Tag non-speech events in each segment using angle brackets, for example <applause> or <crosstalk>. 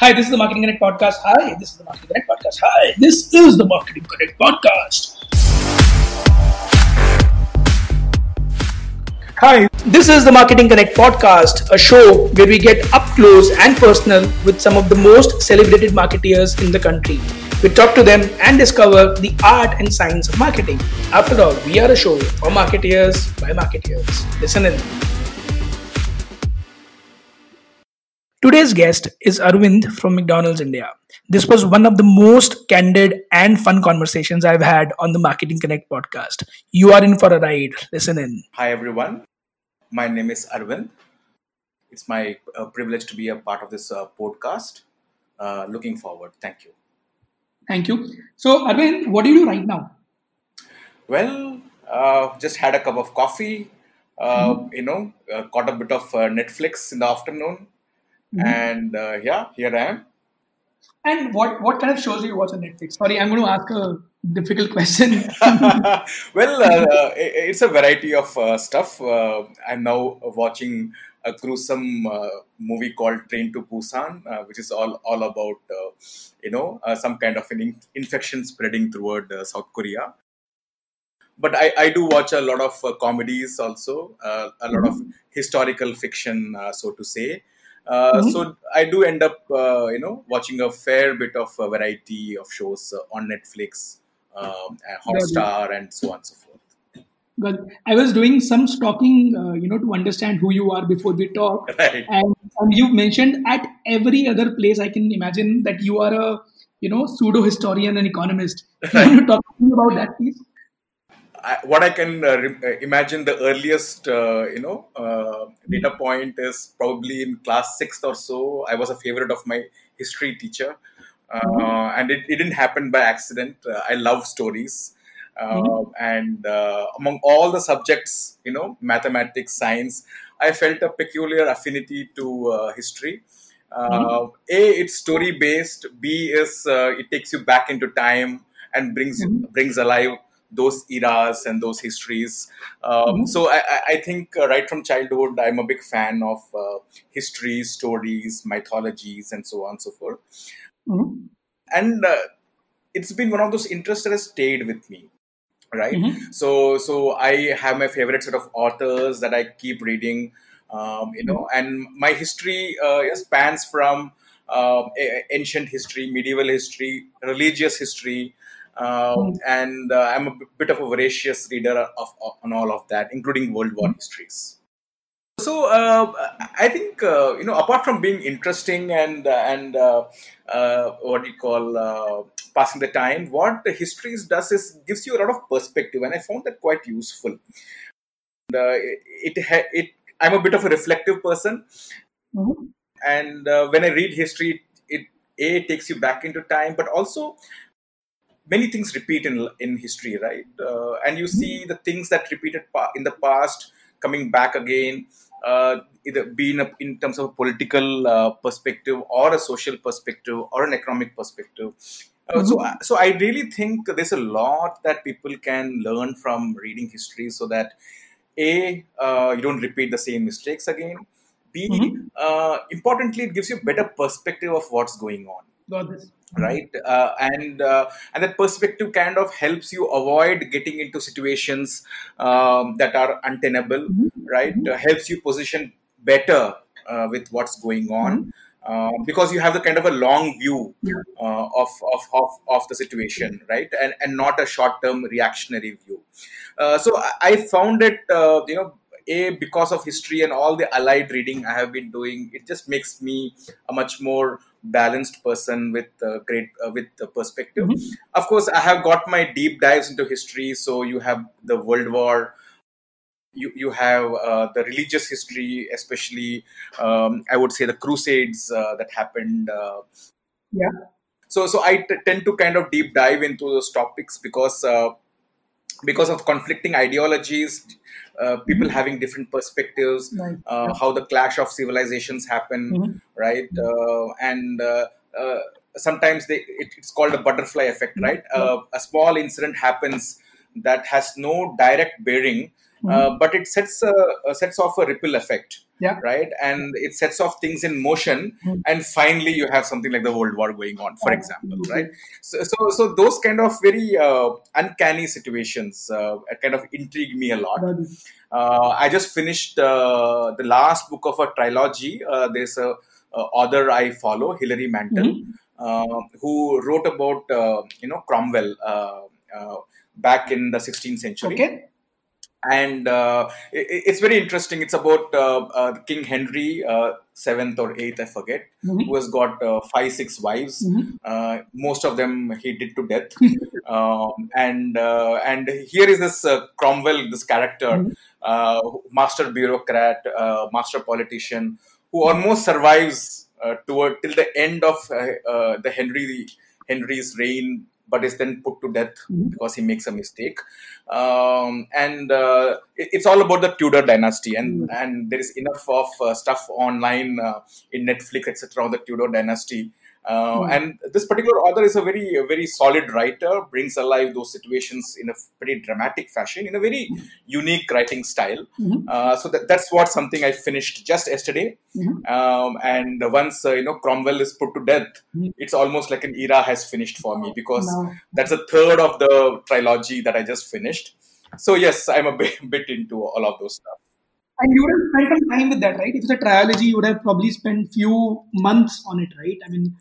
Hi, this is the Marketing Connect podcast. Hi, this is the Marketing Connect podcast. Hi, this is the Marketing Connect podcast. Hi, this is the Marketing Connect podcast, a show where we get up close and personal with some of the most celebrated marketeers in the country. We talk to them and discover the art and science of marketing. After all, we are a show for marketeers by marketeers. Listen in. Today's guest is Arvind from McDonald's India. This was one of the most candid and fun conversations I've had on the Marketing Connect podcast. You are in for a ride. Listen in. Hi, everyone. My name is Arvind. It's my uh, privilege to be a part of this uh, podcast. Uh, looking forward. Thank you. Thank you. So, Arvind, what do you do right now? Well, uh, just had a cup of coffee. Uh, Mhm. You know, uh, caught a bit of uh, Netflix in the afternoon, Mhm. and uh, yeah, here I am. And what, what kind of shows do you watch on Netflix? Sorry, I'm going to ask a difficult question. <laughs> <laughs> well, uh, i- it's a variety of uh, stuff. Uh, I'm now watching a gruesome uh, movie called Train to Busan, uh, which is all all about uh, you know uh, some kind of an in- infection spreading toward uh, South Korea. But I, I do watch a lot of uh, comedies also, uh, a lot of historical fiction, uh, so to say. Uh, Mhm. So I do end up, uh, you know, watching a fair bit of a variety of shows uh, on Netflix, um, Hotstar, and so on and so forth. Well, I was doing some stalking, uh, you know, to understand who you are before we talk. <laughs> Right. And, and you mentioned at every other place, I can imagine that you are a, you know, pseudo historian and economist. <laughs> Can you talk to me about that, please? I, what I can uh, re- uh, imagine the earliest, uh, you know, uh, data point is probably in class sixth or so. I was a favorite of my history teacher, uh, Mhm. and it, it didn't happen by accident. Uh, I love stories, Mhm. and uh, among all the subjects, you know, mathematics, science, I felt a peculiar affinity to uh, history. Uh, A, it's story based. B is uh, it takes you back into time and brings Mhm. brings alive those eras and those histories. Um, Mhm. So I, I- think uh, right from childhood, I'm a big fan of uh, history, stories, mythologies, and so on and so forth. Mhm. And uh, it's been one of those interests that has stayed with me. Right. Mhm. So so I have my favorite set of authors that I keep reading. Um, you know, and my history uh, spans from uh, ancient history, medieval history, religious history, uh, Mm. and uh, I'm a bit of a voracious reader of, of on all of that, including World War histories. So uh, I think uh, you know, apart from being interesting and uh, and uh, uh, what do you call uh, passing the time, what the histories does is gives you a lot of perspective, and I found that quite useful. And, it it, ha- it I'm a bit of a reflective person, Mhm. and uh, when I read history, it a takes you back into time, but also many things repeat in in history, right? Uh, and you see the things that repeated pa- in the past coming back again, uh, either be in, a, in terms of a political uh, perspective or a social perspective or an economic perspective. Uh, So, Mhm. so I really think there's a lot that people can learn from reading history, so that a uh, you don't repeat the same mistakes again. B Mhm. uh, importantly, it gives you a better perspective of what's going on Got this. Right? Uh, and uh, and that perspective kind of helps you avoid getting into situations um, that are untenable Mhm. right? Mhm. uh, helps you position better uh, with what's going on uh, because you have the kind of a long view uh, of, of, of, of the situation right? And, and not a short-term reactionary view. Uh, so I, I found it uh, you know a because of history and all the allied reading i have been doing it just makes me a much more balanced person with uh, great uh, with the perspective Mhm. of course i have got my deep dives into history so you have the world war you, you have uh, the religious history especially um, i would say the crusades uh, that happened uh, Yeah. so so i t- tend to kind of deep dive into those topics because uh, because of conflicting ideologies uh, people Mhm. having different perspectives Right. uh, Yeah. how the clash of civilizations happen Mhm. right uh, and uh, uh, sometimes they it, it's called a butterfly effect right uh, a small incident happens that has no direct bearing uh, but it sets a, uh, sets off a ripple effect Yeah. right and it sets off things in motion Mhm. and finally you have something like the world war going on for example Absolutely. right so so, so those kind of very uh, uncanny situations uh, kind of intrigue me a lot uh, I just finished uh, the last book of a trilogy. Uh, there's a, a author I follow, Hilary Mantel, Mhm. uh, who wrote about uh, you know Cromwell uh, uh, back in the 16th century Okay. And uh, it, it's very interesting. It's about uh, uh, King Henry uh, seventh or eighth, I forget, Mhm. who has got uh, five, six wives. Mhm. Uh, most of them he did to death, <laughs> um, and uh, and here is this uh, Cromwell, this character, Mhm. uh, master bureaucrat, uh, master politician, who almost survives uh, toward till the end of uh, uh, the Henry Henry's reign, but is then put to death Mhm. because he makes a mistake. Um, and uh, it- it's all about the Tudor dynasty, and Mm. and there is enough of uh, stuff online uh, in Netflix, etc., on the Tudor dynasty. Uh, Mm. And this particular author is a very, a very solid writer, brings alive those situations in a pretty dramatic fashion, in a very unique writing style. Mhm. Uh, so that, that's what something I finished just yesterday. Mhm. Um, and once uh, you know Cromwell is put to death, Mhm. it's almost like an era has finished for me because Now- that's a third of the trilogy that I just finished. So yes, I'm a <laughs> bit, bit into all of those stuff. And you would have spent some time with that, right? If it's a trilogy, you would have probably spent few months on it, right? I mean,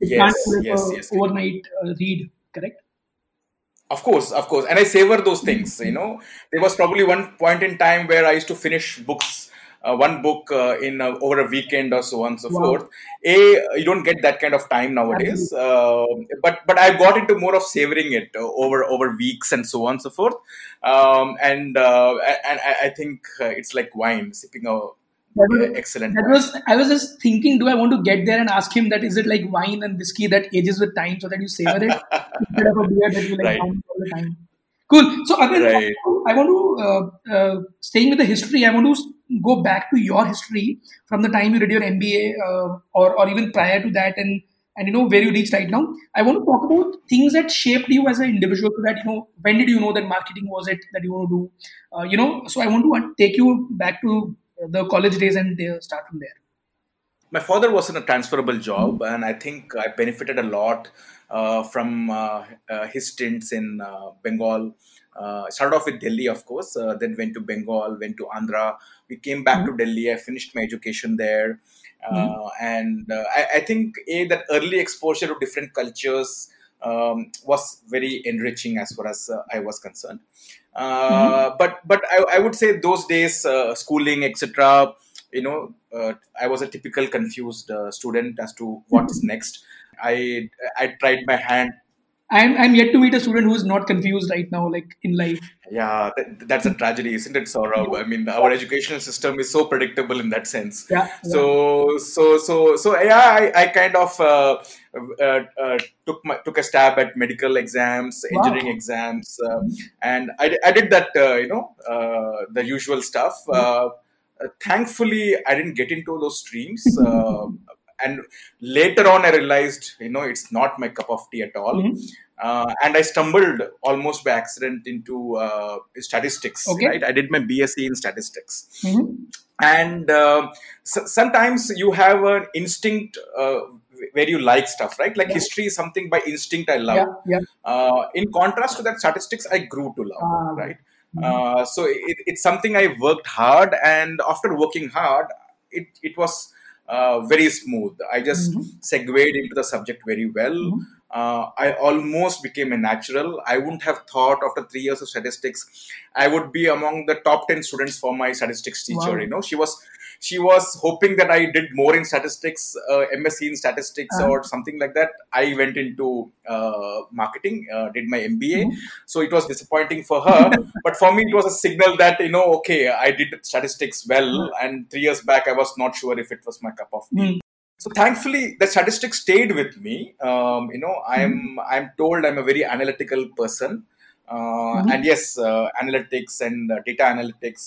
it Yes, can't be like yes, a yes. overnight uh, read, correct? Of course, of course, and I savor those things. You know, there was probably one point in time where I used to finish books, uh, one book uh, in uh, over a weekend or so on and so Wow. forth. A, you don't get that kind of time nowadays. Uh, but but I got into more of savoring it uh, over over weeks and so on and so forth. Um, and uh, and I, I think it's like wine, sipping a That was, excellent. that was I was just thinking, do I want to get there and ask him that is it like wine and whiskey that ages with time so that you savor it <laughs> instead of a beer that you like Right. all the time? Cool. So again, Right. I want to uh, uh, staying with the history. I want to go back to your history from the time you did your MBA uh, or or even prior to that, and and you know where you reached right now. I want to talk about things that shaped you as an individual. So that you know when did you know that marketing was it that you want to do? Uh, you know, so I want to take you back to the college days and they start from there. my father was in a transferable job and i think i benefited a lot uh, from uh, uh, his stints in uh, bengal. Uh, started off with delhi of course uh, then went to bengal went to andhra. We came back to delhi. I finished my education there. Uh, and uh, I, I think a that early exposure to different cultures um, was very enriching as far as i was concerned uh, but but I, I would say those days uh, schooling etc you know uh, i was a typical confused uh, student as to what's next i i tried my hand I'm I'm yet to meet a student who is not confused right now, like in life. yeah that, that's a tragedy isn't it Saurabh? i mean our educational system is so predictable in that sense Yeah. so so so so yeah i, I kind of uh, took my took a stab at medical exams Wow. engineering exams uh, and I, I did that uh, you know uh, the usual stuff uh, uh, thankfully i didn't get into those streams uh, and later on i realized you know it's not my cup of tea at all Mhm. uh, and i stumbled almost by accident into uh, statistics Okay. right i did my bsc in statistics Mhm. and um so- sometimes you have an instinct uh, where you like stuff right like Yeah. history is something by instinct i love Yeah. Yeah. uh, in contrast to that statistics i grew to love Ah, right Mhm. uh, so it, it's something i worked hard and after working hard it, it was uh, very smooth i just Mhm. segued into the subject very well Mhm. uh, I almost became a natural. I wouldn't have thought after three years of statistics, I would be among the top ten students for my statistics teacher. Wow. You know, she was she was hoping that I did more in statistics, uh, MSc in statistics Uh-huh. or something like that. I went into uh, marketing, uh, did my MBA, Mhm. so it was disappointing for her. <laughs> but for me, it was a signal that you know, okay, I did statistics well, and three years back, I was not sure if it was my cup of tea. Mm. So thankfully, the statistics stayed with me. Um, you know, I'm I'm told I'm a very analytical person, uh, Mhm. and yes, uh, analytics and uh, data analytics,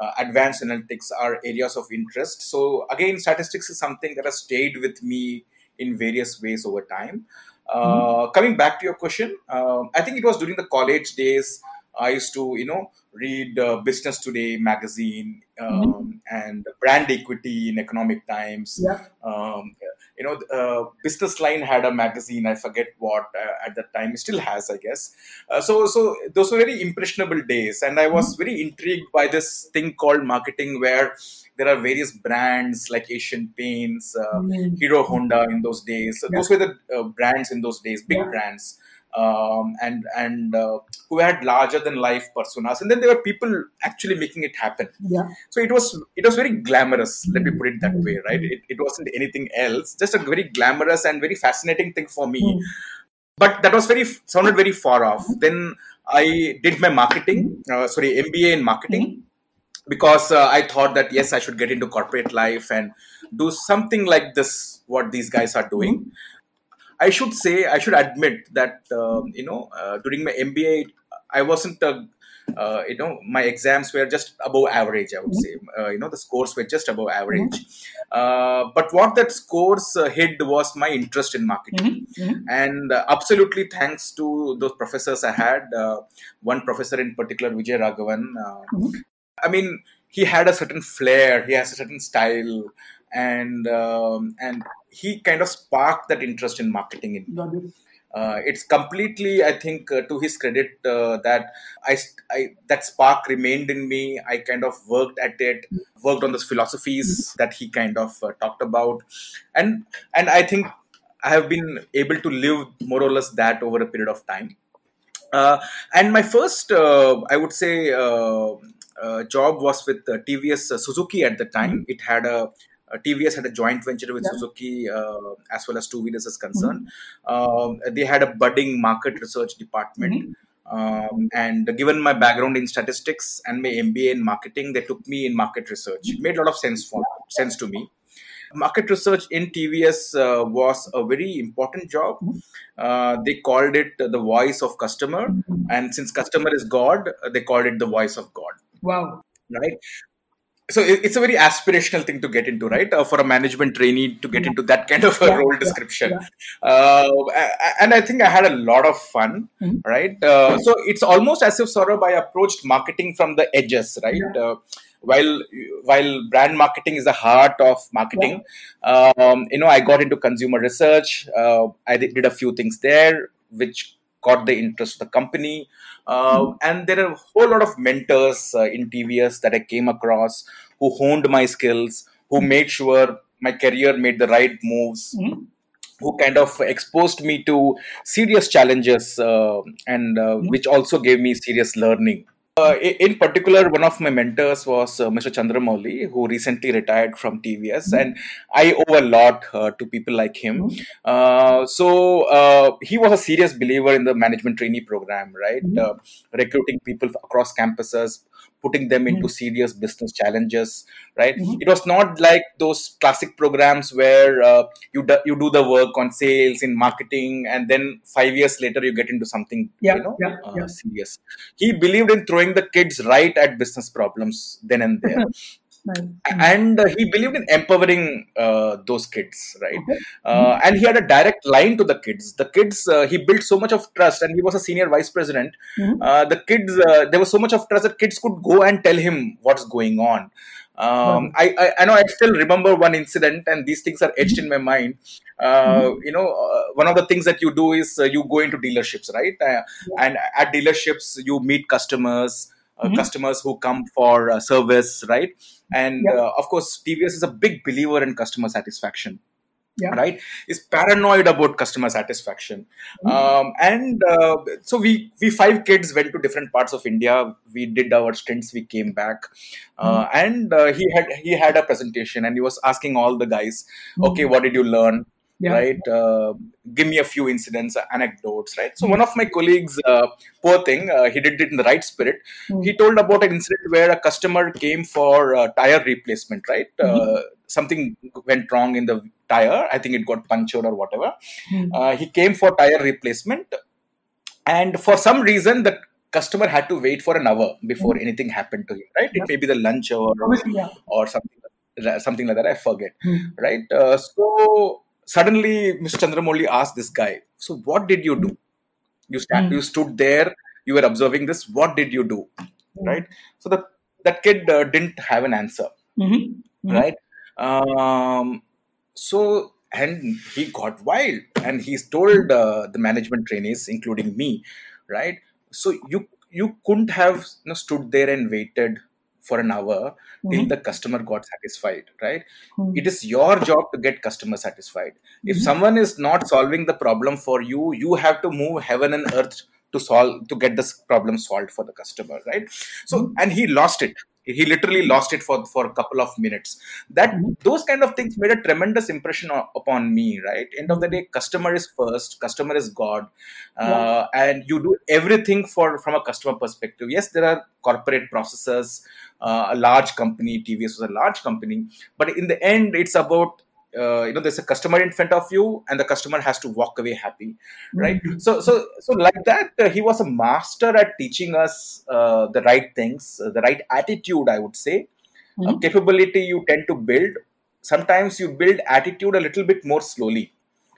uh, uh, advanced analytics are areas of interest. So again, statistics is something that has stayed with me in various ways over time. Uh, Coming back to your question, um, I think it was during the college days. I used to, you know, read uh, Business Today magazine um, and Brand Equity in Economic Times. Yeah. Um, you know, uh, Business Line had a magazine. I forget what uh, at that time. It still has, I guess. Uh, so, so those were very impressionable days, and I was very intrigued by this thing called marketing, where there are various brands like Asian Paints, uh, Hero Honda in those days. So Yeah. Those were the uh, brands in those days, big Yeah. brands, um, and and uh, who had larger than life personas. And then there were people actually making it happen. Yeah. So it was it was very glamorous. Let me mm. put it that way, right? It, it wasn't anything else. Just a very glamorous and very fascinating thing for me. Mm. But that was very sounded very far off. Mm-hmm. Then I did my marketing, mm-hmm. uh, sorry, MBA in marketing mm-hmm. because uh, I thought that yes, I should get into corporate life and do something like this, what these guys are doing. I should say, I should admit that um, you know uh, during my MBA, I wasn't a uh, you know my exams were just above average. I would say uh, you know the scores were just above average. Uh, but what that scores uh, hid was my interest in marketing and uh, absolutely thanks to those professors I had. Uh, one professor in particular, Vijay Raghavan. Uh, I mean, he had a certain flair. He has a certain style, and um, and he kind of sparked that interest in marketing in me. Uh, it's completely, I think, uh, to his credit uh, that I, I that spark remained in me. I kind of worked at it, worked on those philosophies that he kind of uh, talked about, and and I think I have been able to live more or less that over a period of time. Uh, and my first, uh, I would say, uh, uh, job was with uh, TVS uh, Suzuki at the time. It had a TVS had a joint venture with Yeah. Suzuki uh, as well as two wheelers is concerned. Um, they had a budding market research department. Um, and given my background in statistics and my MBA in marketing, they took me in market research. It made a lot of sense for sense to me. Market research in TVS uh, was a very important job. Uh, they called it the voice of customer, and since customer is God, uh, they called it the voice of God Wow. right so it's a very aspirational thing to get into right? Uh, for a management trainee to get into that kind of a Yeah, role description. Yeah. uh, and i think i had a lot of fun Mhm. right? Uh, so it's almost as if sort of i approached marketing from the edges right? Uh, while while brand marketing is the heart of marketing um, you know i got into consumer research. Uh, i did did a few things there which caught the interest of the company uh, and there are a whole lot of mentors uh, in tvs that i came across who honed my skills who made sure my career made the right moves Mhm. who kind of exposed me to serious challenges uh, and uh, which also gave me serious learning uh, in particular, one of my mentors was uh, Mr. Chandramouli, who recently retired from TVS, and I owe a lot uh, to people like him. Uh, so uh, he was a serious believer in the management trainee program, right? Uh, recruiting people across campuses, putting them into serious business challenges, right? It was not like those classic programs where uh, you do, you do the work on sales in marketing, and then five years later you get into something Yeah, you know yeah, uh, yeah. serious. He believed in throwing the kids right at business problems then and there. <laughs> Nice. and uh, he believed in empowering uh, those kids right Okay. uh, and he had a direct line to the kids the kids uh, he built so much of trust and he was a senior vice president Mhm. uh, the kids uh, there was so much of trust that kids could go and tell him what's going on um, I, I, I know I still remember one incident, and these things are etched in my mind. Uh, You know, uh, one of the things that you do is uh, you go into dealerships, right? Uh, And at dealerships, you meet customers, uh, Mhm. customers who come for uh, service, right? And Yeah. uh, of course, TVS is a big believer in customer satisfaction Yeah. right? Is paranoid about customer satisfaction. Um, and uh, so we we five kids went to different parts of india. We did our stints. We came back. Uh, and uh, he had he had a presentation and he was asking all the guys okay what did you learn Yeah. right? Uh, give me a few incidents anecdotes right? So one of my colleagues uh, poor thing uh, he did it in the right spirit. Mm. he told about an incident where a customer came for uh, tire replacement right? Uh, something went wrong in the tire. I think it got punctured or whatever. Mm. uh, he came for tire replacement. And for some reason the customer had to wait for an hour before anything happened to him right? It may be the lunch hour or, yeah. or something something like that i forget Mm. right? Uh, so suddenly mr chandramouli asked this guy so what did you do you stand Mm. you stood there you were observing this. What did you do? Mm-hmm. Right. So the that kid uh, didn't have an answer. Mhm. Mhm. Right. Um, so and he got wild and he's told uh, the management trainees, including me, right? So you you couldn't have you know, stood there and waited for an hour till Mhm. the customer got satisfied, right? Mhm. it is your job to get customer satisfied if Mhm. someone is not solving the problem for you you have to move heaven and earth to solve to get this problem solved for the customer right so Mhm. and he lost it he literally lost it for for a couple of minutes. That Mhm. those kind of things made a tremendous impression o- upon me right? End of the day customer is first customer is god uh, and you do everything for from a customer perspective. Yes there are corporate processes uh, a large company tvs was a large company but in the end it's about uh, you know there's a customer in front of you and the customer has to walk away happy right Mhm. so so so like that uh, he was a master at teaching us uh, the right things uh, the right attitude i would say a Mhm. capability you tend to build sometimes you build attitude a little bit more slowly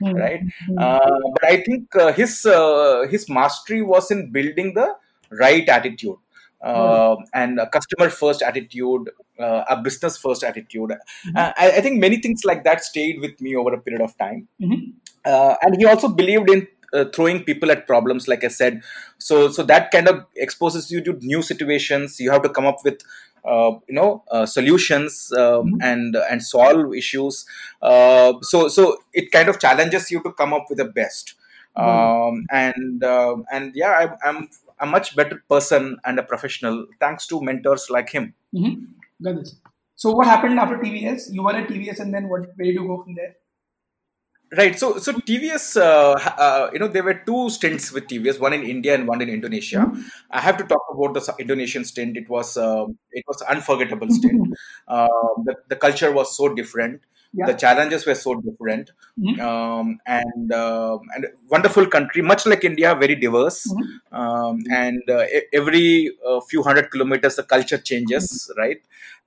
Mhm. right Mhm. uh, but i think uh, his uh, his mastery was in building the right attitude uh, and a customer first attitude uh, a business first attitude. Uh, I, I think many things like that stayed with me over a period of time. Mhm. uh, and he also believed in uh, throwing people at problems like i said. So so that kind of exposes you to new situations. You have to come up with uh, you know uh, solutions um, Mhm. and and solve issues. Uh, so so it kind of challenges you to come up with the best. Um, and uh, and yeah I, i'm a much better person and a professional thanks to mentors like him Mhm. Got this. So what happened after TVS? You were at TVS, and then what? Where did you go from there? Right. So, so TVS, uh, uh, you know, there were two stints with TVS, one in India and one in Indonesia. I have to talk about the Indonesian stint. It was, uh, it was unforgettable stint. Uh, the, the culture was so different. Yeah. The challenges were so different, Mhm. um, and uh, and wonderful country, much like India, very diverse. Mhm. Um, and uh, every uh, few hundred kilometers, the culture changes, right?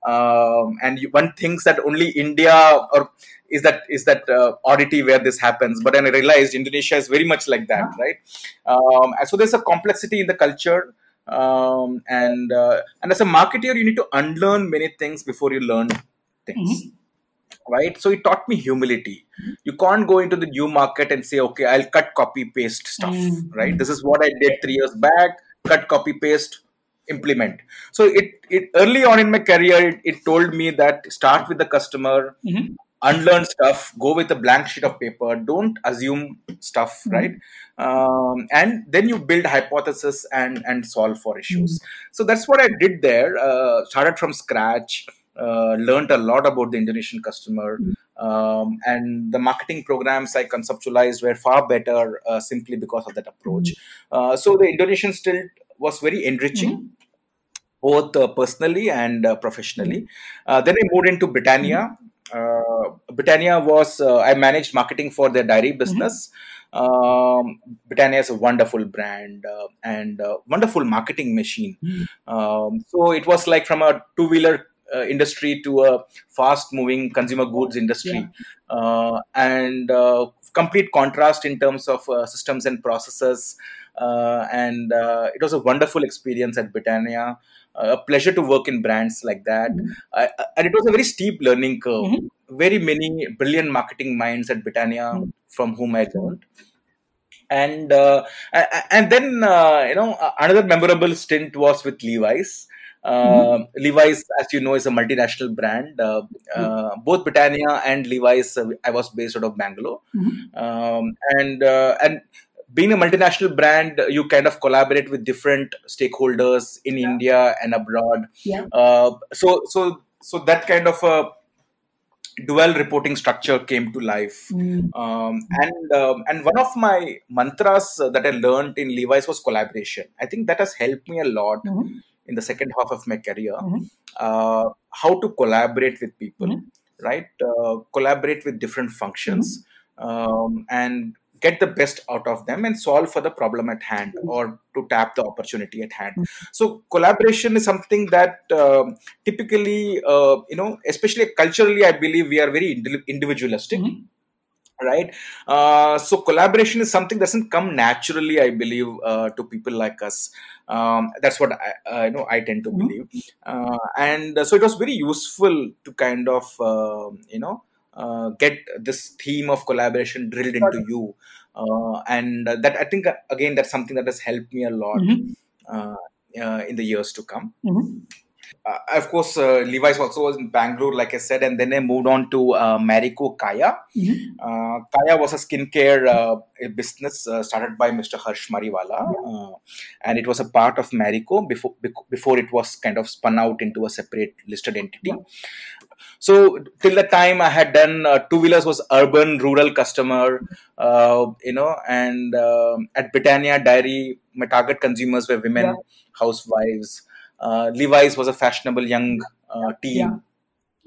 Um, and you, one thinks that only India or is that is that uh, oddity where this happens but then i realized indonesia is very much like that right um, so there's a complexity in the culture um, and uh, and as a marketer you need to unlearn many things before you learn things right? So it taught me humility. You can't go into the new market and say okay i'll cut copy paste stuff Mhm. right? This is what i did 3 years back. Cut copy paste implement. So it, it early on in my career it, it told me that start with the customer Mhm. unlearn stuff go with a blank sheet of paper don't assume stuff Mhm. right? Um, and then you build hypothesis and and solve for issues. So that's what i did there uh, started from scratch uh, learned a lot about the indonesian customer. Um, and the marketing programs i conceptualized were far better uh, simply because of that approach. Uh, so the indonesian still was very enriching both uh, personally and uh, professionally. Uh, then I moved into Britannia. Uh, Britannia was uh, I managed marketing for their dairy business. Um, Britannia is a wonderful brand uh, and wonderful marketing machine. Um, so it was like from a two-wheeler uh, industry to a fast-moving consumer goods industry, uh, and uh, complete contrast in terms of uh, systems and processes. Uh, and uh, it was a wonderful experience at Britannia. Uh, a pleasure to work in brands like that. I- and it was a very steep learning curve. Mhm. Very many brilliant marketing minds at Britannia Mhm. from whom I learned. And uh, and then uh, you know another memorable stint was with Levi's. Uh, Levi's, as you know, is a multinational brand. Uh, uh, both Britannia and Levi's, uh, I was based out of Bangalore, Mhm. um, and uh, and being a multinational brand, you kind of collaborate with different stakeholders in Yeah. India and abroad. Yeah. Uh, so so so that kind of a dual reporting structure came to life. Mhm. Um, and um, and one of my mantras that I learned in Levi's was collaboration. I think that has helped me a lot Mhm. In the second half of my career. Mhm. Uh, how to collaborate with people, Mhm. right? Uh, collaborate with different functions um, and get the best out of them and solve for the problem at hand or to tap the opportunity at hand. So collaboration is something that um, typically, uh, you know, especially culturally, I believe we are very indi- individualistic Mhm. Right? Uh, so collaboration is something that doesn't come naturally i believe uh, to people like us. Um, that's what I, uh, you know i tend to Mhm. believe. Uh, and uh, so it was very useful to kind of uh, you know uh, get this theme of collaboration drilled into you. Uh, and that i think again that's something that has helped me a lot uh, in the years to come. Mhm. Uh, of course, uh, Levi's also was in Bangalore, like I said, and then I moved on to uh, Marico Kaya. Mhm. Uh, Kaya was a skincare uh, business uh, started by Mr. Harsh Mariwala, uh, and it was a part of Marico before before it was kind of spun out into a separate listed entity. Yeah. So till the time I had done uh, two wheelers was urban rural customer, uh, you know, and um at Britannia Dairy, my target consumers were women, housewives. Uh, Levi's was a fashionable young uh, teen,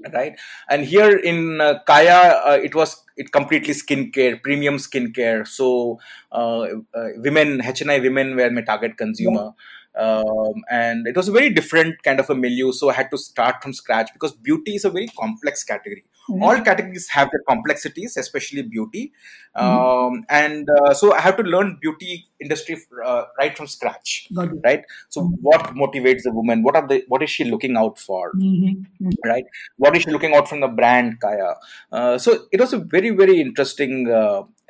Yeah. right? And here in uh, Kaya, uh, it was it completely skincare, premium skincare. So uh, uh, women, HNI women were my target consumer. Um, and it was a very different kind of a milieu. So I had to start from scratch because beauty is a very complex category. Mhm. All categories have their complexities, especially beauty. Mhm. Um, and uh, so I have to learn beauty industry uh, right from scratch right so Mhm. what motivates the woman what are the what is she looking out for Mhm. Mhm. right what is she looking out from the brand kaya uh, so it was a very very interesting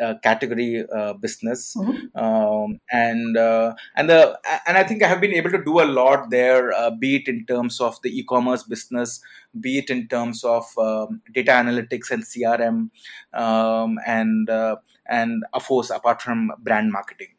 uh, category uh, business Mhm. um, and uh, and the and i think i have been able to do a lot there uh, be it in terms of the e-commerce business be it in terms of um, data analytics and crm um, and uh, and of course apart from brand marketing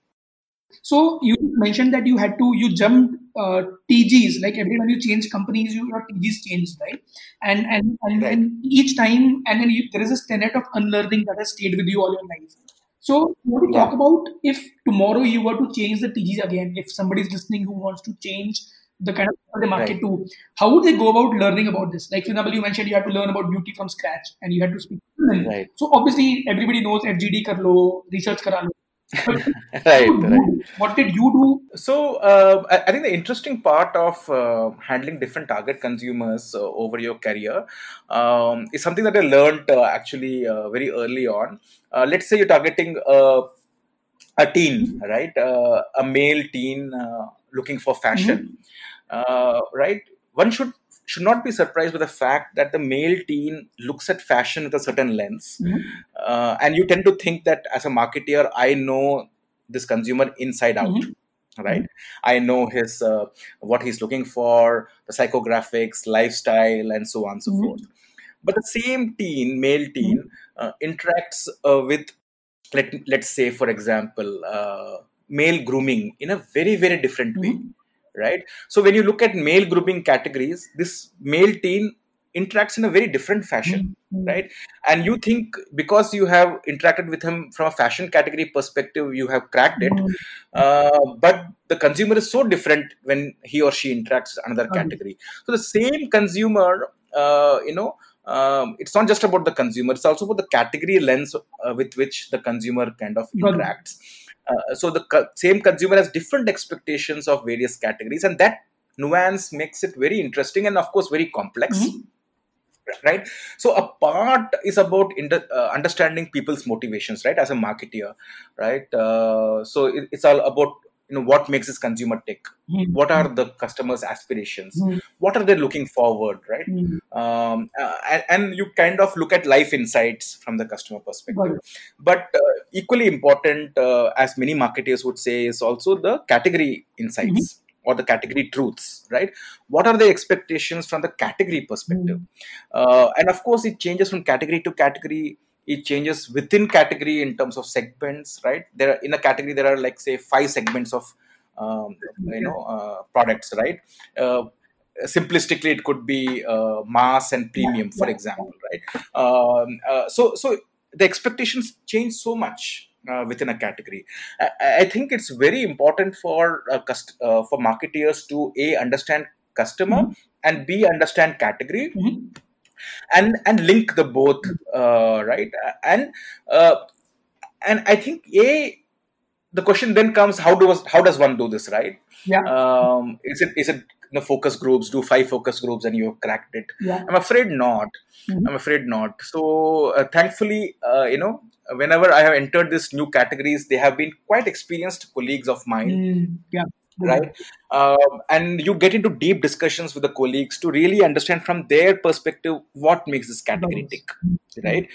So you mentioned that you had to you jumped uh, TGs like every time you change companies, you, your TGs changed, right? And and and, Right. and each time, and then you, there is this tenet of unlearning that has stayed with you all your life. So you want to Yeah. talk about if tomorrow you were to change the TGs again, if somebody is listening who wants to change the kind of the market Right. to, how would they go about learning about this? Like for example, you mentioned you had to learn about beauty from scratch, and you had to speak. Right. So obviously everybody knows FGD kar lo, research kara lo. Right what did right you do? What did you do So uh, I, think the interesting part of uh, handling different target consumers uh, over your career um, is something that I learned uh, actually uh, very early on. Uh, let's say you're targeting uh, a teen, right? Uh, a male teen uh, looking for fashion, uh, right? One should should not be surprised by the fact that the male teen looks at fashion with a certain lens, Mhm. uh, and you tend to think that as a marketeer, I know this consumer inside out Mhm. right i know his uh, what he's looking for the psychographics lifestyle and so on and so Mhm. forth but the same teen male teen uh, interacts uh, with let, let's say for example uh, male grooming in a very very different way Mhm. Right so when you look at male grooming categories this male teen interacts in a very different fashion Mhm. right and you think because you have interacted with him from a fashion category perspective you have cracked it Mhm. uh, but the consumer is so different when he or she interacts another Mhm. category so the same consumer uh, you know um, it's not just about the consumer it's also about the category lens uh, with which the consumer kind of interacts uh, so the co- same consumer has different expectations of various categories and that nuance makes it very interesting and of course very complex. Mhm. right? So a part is about inter- uh, understanding people's motivations right as a marketeer right? Uh, so it, it's all about you know what makes this consumer tick? Mhm. what are the customers aspirations? Mhm. what are they looking forward right? Mhm. um, uh, and, and you kind of look at life insights from the customer perspective. But uh, equally important uh, as many marketers would say is also the category insights or the category truths right? What are the expectations from the category perspective? Uh, and of course it changes from category to category it changes within category in terms of segments right there are, in a category there are like say five segments of um, you know uh, products right uh, simplistically it could be uh, mass and premium for example right um, uh, so so the expectations change so much uh, within a category I, I think it's very important for uh, cust- for marketeers to a understand customer Mhm. and b understand category Mhm. And and link the both uh, right and uh, and i think a the question then comes how does how does one do this right Yeah. um, is it is it you know focus groups, do five focus groups, and you've cracked it. Yeah. I'm afraid not. Mhm. I'm afraid not. So uh, thankfully, uh, you know, whenever I have entered these new categories, they have been quite experienced colleagues of mine Mm, yeah. Right? Um, and you get into deep discussions with the colleagues to really understand from their perspective what makes this category tick right?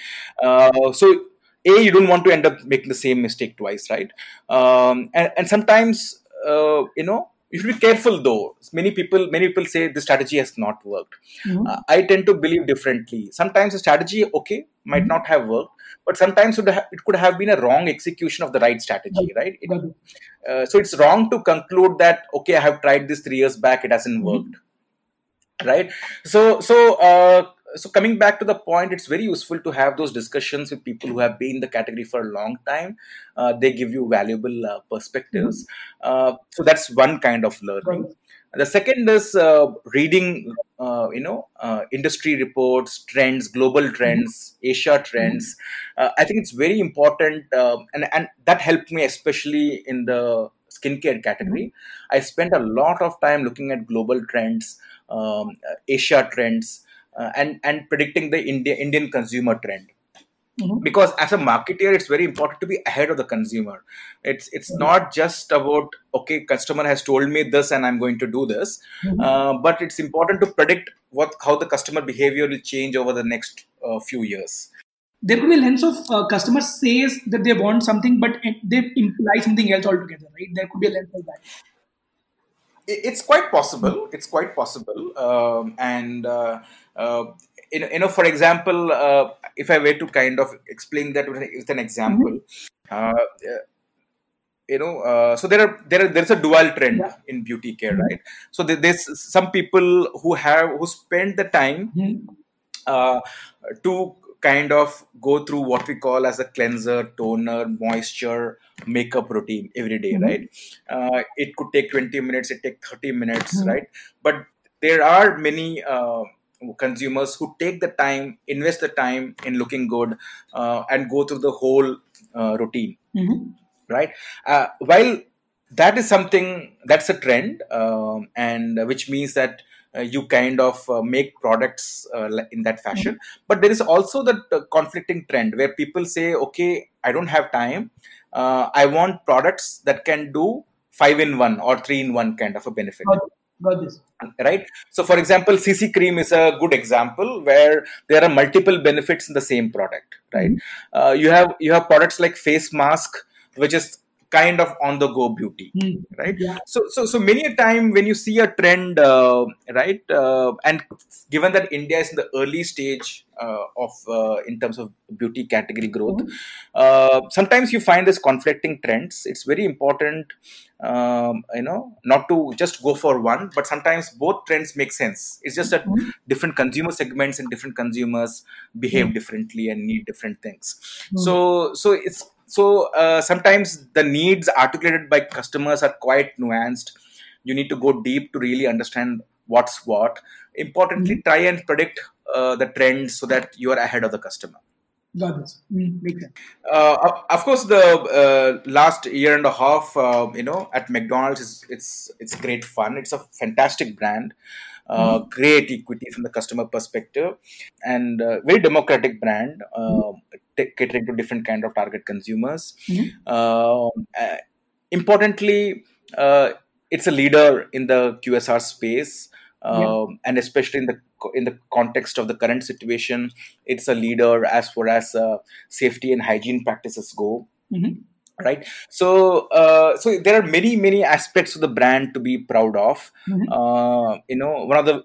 Uh, so a you don't want to end up making the same mistake twice right? Um, and, and sometimes uh, you know you should be careful though many people many people say the strategy has not worked Mhm. uh, I tend to believe differently. Sometimes a strategy, okay, might Mhm. not have worked, but sometimes it, ha- it could have been a wrong execution of the right strategy, right? It- uh, so it's wrong to conclude that okay, I have tried this three years back, it hasn't Mhm. worked, right? So so uh, so coming back to the point, it's very useful to have those discussions with people who have been in the category for a long time. Uh, they give you valuable uh, perspectives. Uh, so that's one kind of learning. The second is uh, reading, uh, you know, uh, industry reports, trends, global trends, Asia trends. Uh, I think it's very important, uh, and and that helped me especially in the skincare category. I spent a lot of time looking at global trends, um, Asia trends, uh, and and predicting the India Indian consumer trend Mhm. because as a marketer it's very important to be ahead of the consumer it's it's Mhm. not just about okay customer has told me this and i'm going to do this Mhm. uh, but it's important to predict what how the customer behavior will change over the next uh, few years there could be a lens of uh, customer says that they want something, but it- they imply something else altogether, right? There could be a lens of that. It's quite possible it's quite possible um, and uh, you know, you know for example uh, if i were to kind of explain that with, an example uh, uh, you know uh, so there are there are there's a dual trend Yeah. in beauty care Mhm. right so there- there's some people who have who spend the time Mhm. uh, to kind of go through what we call as a cleanser, toner, moisture, makeup routine every day, Mhm. right? Uh, it could take 20 minutes, it take 30 minutes, Mhm. right? But there are many uh, consumers who take the time, invest the time in looking good, uh, and go through the whole uh, routine Mhm. right? Uh, while that is something that's a trend um, and which means that uh, you kind of uh, make products uh, in that fashion. But there is also that uh, conflicting trend where people say okay i don't have time. Uh, i want products that can do five in one or three in one kind of a benefit Got, this. right? So for example cc cream is a good example where there are multiple benefits in the same product right? Uh, you have you have products like face mask which is kind of on the go beauty Mhm. right Yeah. so so so many a time when you see a trend uh, right uh, and given that india is in the early stage uh, of uh, in terms of beauty category growth uh, sometimes you find this conflicting trends it's very important um, you know not to just go for one but sometimes both trends make sense it's just that Mhm. different consumer segments and different consumers behave Mhm. differently and need different things Mhm. so so it's so uh, sometimes the needs articulated by customers are quite nuanced. You need to go deep to really understand what's what. Importantly try and predict uh, the trends so that you are ahead of the customer. Got this. Mm, makes sense. uh, of- of course the uh, last year and a half uh, you know at mcdonald's is it's it's great fun. It's a fantastic brand uh, great equity from the customer perspective. And uh, very democratic brand uh, t- catering to different kind of target consumers. Mhm. um, uh, importantly uh, it's a leader in the qsr space. Um, and especially in the in the context of the current situation it's a leader as far as uh, safety and hygiene practices go. Mhm. Right so uh, so there are many many aspects of the brand to be proud of Mhm. uh, you know one of the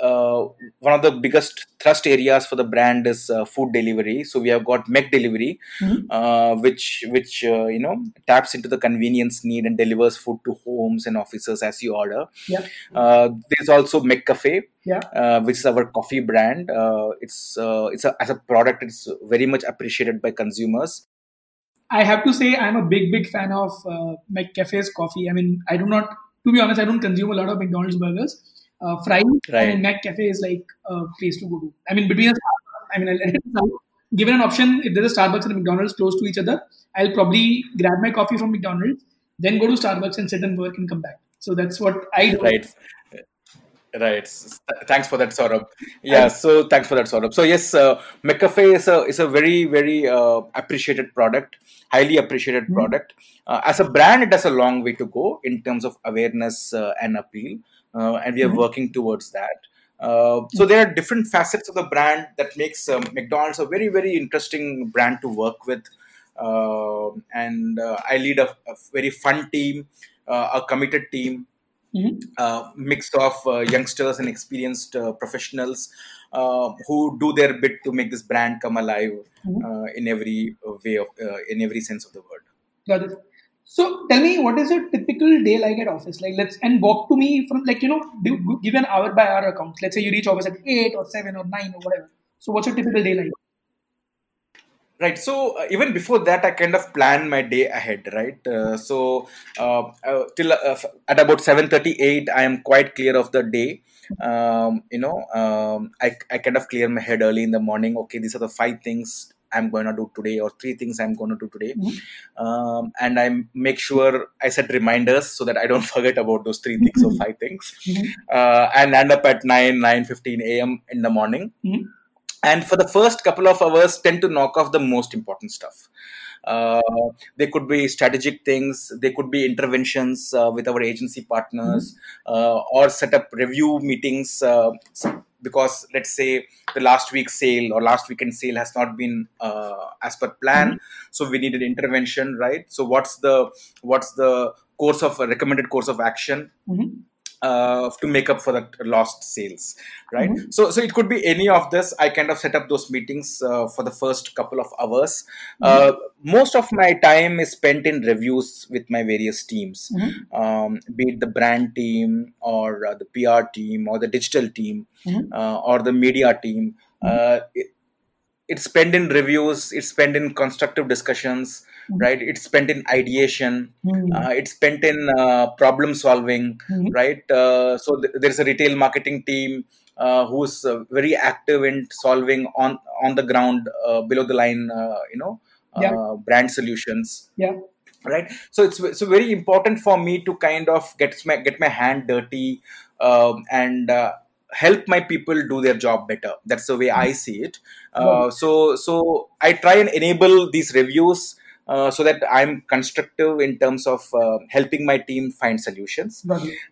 uh, one of the biggest thrust areas for the brand is uh, food delivery so we have got McDelivery Mhm. uh, which which uh, you know taps into the convenience need and delivers food to homes and offices as you order Yeah. uh, there's also McCafe Yeah. uh, which is our coffee brand uh, it's uh, it's a, as a product it's very much appreciated by consumers I have to say I'm a big, big fan of uh, McCafe's coffee. I mean, I do not, to be honest, I don't consume a lot of McDonald's burgers. Uh, fries Right. and McCafe is like a place to go to. I mean, between a Starbucks, I mean, I'll let it out. given an option, if there's a Starbucks and a McDonald's close to each other, I'll probably grab my coffee from McDonald's, then go to Starbucks and sit and work and come back. So that's what I do. right Right. Thanks for that, Saurabh. Yeah. So thanks for that, Saurabh. So yes, uh, McCafe is a is a very very uh, appreciated product, highly appreciated mm-hmm. product. Uh, as a brand, it has a long way to go in terms of awareness uh, and appeal, uh, and we are mm-hmm. working towards that. Uh, so there are different facets of the brand that makes um, McDonald's a very very interesting brand to work with. and I lead a, a, very fun team, a committed team Mm-hmm. Uh, mix of uh, youngsters and experienced uh, professionals uh, who do their bit to make this brand come alive mm-hmm. Uh, in every way of uh, in every sense of the word. Got it. So tell me, what is a typical day like at office? Like let's and walk to me from like you know do, give an hour by hour account. Let's say you reach office at eight or seven or nine or whatever. So what's your typical day like? Right so uh, even before that i kind of plan my day ahead right? Uh, so uh, uh till uh, at about 7.38 i am quite clear of the day. Um, you know um, I, I kind of clear my head early in the morning okay these are the five things i'm going to do today or three things i'm going to do today. Mm-hmm. um, and i make sure i set reminders so that i don't <laughs> forget about those three things or five things. Mm-hmm. Uh, and end up at 9 9 15 a.m in the morning. Mm-hmm and for the first couple of hours tend to knock off the most important stuff uh, they could be strategic things they could be interventions uh, with our agency partners mm-hmm. uh, or set up review meetings uh, because let's say the last week's sale or last weekend sale has not been uh, as per plan mm-hmm. so we need an intervention right so what's the what's the course of recommended course of action mm-hmm uh, to make up for that lost sales right mm-hmm. so so it could be any of this i kind of set up those meetings uh, for the first couple of hours mm-hmm. uh, most of my time is spent in reviews with my various teams mm-hmm. um, be it the brand team or uh, the pr team or the digital team mm-hmm. uh, or the media team mm-hmm. uh, it, it's spent in reviews it's spent in constructive discussions mm-hmm. right it's spent in ideation mm-hmm. uh, it's spent in uh, problem solving mm-hmm. right uh, so th- there's a retail marketing team uh, who's uh, very active in solving on on the ground uh, below the line you know yeah. brand solutions yeah right so it's so very important for me to kind of get my get my hand dirty um, and help my people do their job better. That's the way i see it. Uh, so so i try and enable these reviews uh, so that i'm constructive in terms of uh, helping my team find solutions.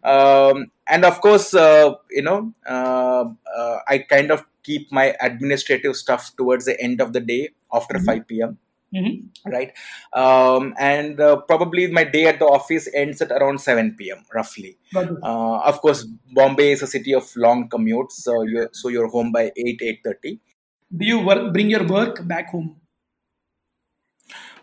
Um, and of course uh, you know uh, uh, i kind of keep my administrative stuff towards the end of the day after mm-hmm. 5 p.m Mm-hmm. Right. Um, and uh, probably my day at the office ends at around 7 p.m. roughly. Uh, of course, Bombay is a city of long commutes, so you're, so you're home by 8, 8.30. Do you work, bring your work back home?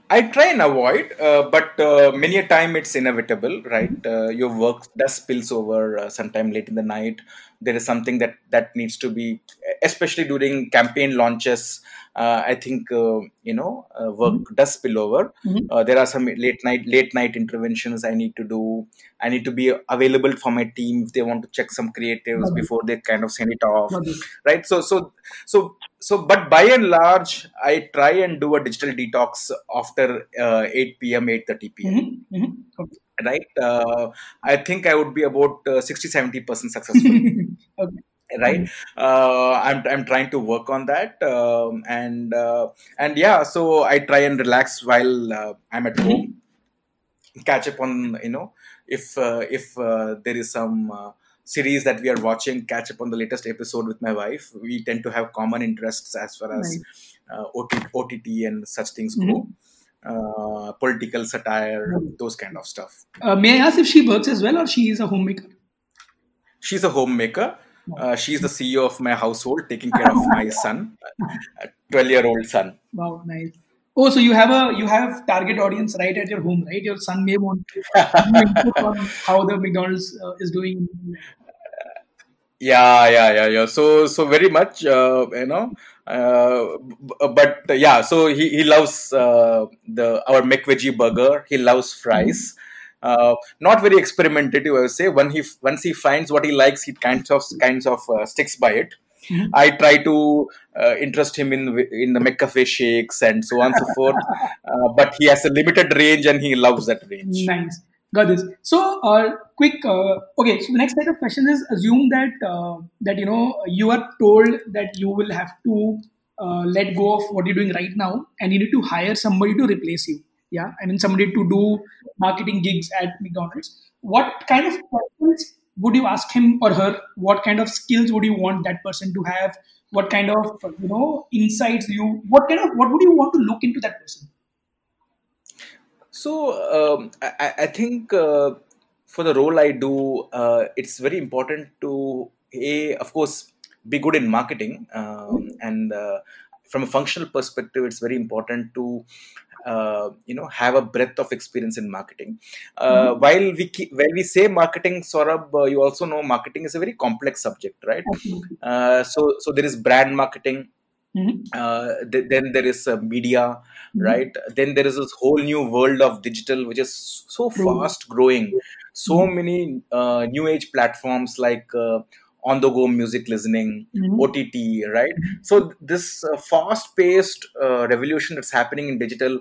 I try and avoid, uh, but uh, many a time it's inevitable, right? Uh, your work does spills over uh, sometime late in the night. There is something that that needs to be, especially during campaign launches uh, I think uh, you know uh, work mm-hmm. does spill over. Mm-hmm. there are some late night late night interventions I need to do. I need to be available for my team if they want to check some creatives mm-hmm. before they kind of send it off, right? So so so so but by and large i try and do a digital detox after uh, 8 p.m 8.30 p.m. Okay. Right? Uh, i think i would be about uh, 60 70% successful. <laughs> Okay. Right? Mm-hmm. uh, i'm i'm trying to work on that um, and uh, and yeah so i try and relax while uh, i'm at home. Catch up on you know if uh, if uh, there is some uh, series that we are watching catch up on the latest episode with my wife. We tend to have common interests as far as OTT, OTT and such things mm-hmm. go political satire mm-hmm. those kind of stuff may i ask if she works as well or she is a homemaker she's a homemaker uh, she's the CEO of my household, taking care of my <laughs> son, twelve-year-old son. Wow, nice. Oh, so you have a you have target audience right at your home, right? Your son may want to on <laughs> how the McDonald's uh, is doing. Yeah, yeah, yeah, yeah. So, so very much, uh, you know. Uh, but yeah, so he, he loves uh, the our McVeggie burger. He loves fries. Mm-hmm uh, not very experimentative. I would say when he once he finds what he likes, he kinds of kinds of uh, sticks by it. Mm-hmm. I try to uh, interest him in in the McCafe shakes and so on and so forth. <laughs> Uh, but he has a limited range and he loves that range. Nice, got this. So, uh, quick. Uh, okay, so the next set of questions is assume that uh, that you know you are told that you will have to uh, let go of what you're doing right now, and you need to hire somebody to replace you. Yeah, I mean somebody to do marketing gigs at McDonald's. What kind of questions would you ask him or her? What kind of skills would you want that person to have? What kind of you know insights you? What kind of what would you want to look into that person? So um, I, I, think uh, for the role I do, uh, it's very important to a of course be good in marketing, um, and uh, from a functional perspective, it's very important to uh, you know have a breadth of experience in marketing. Uh, mm-hmm. While we keep, while we say marketing, Saurabh, uh, you also know marketing is a very complex subject, right? so so there is brand marketing Mm-hmm. Uh, th- then there is uh, media, mm-hmm. right? Then there is this whole new world of digital, which is so fast growing. So mm-hmm. many uh, new age platforms like uh, on the go music listening, mm-hmm. OTT, right? Mm-hmm. So this uh, fast paced uh, revolution that's happening in digital,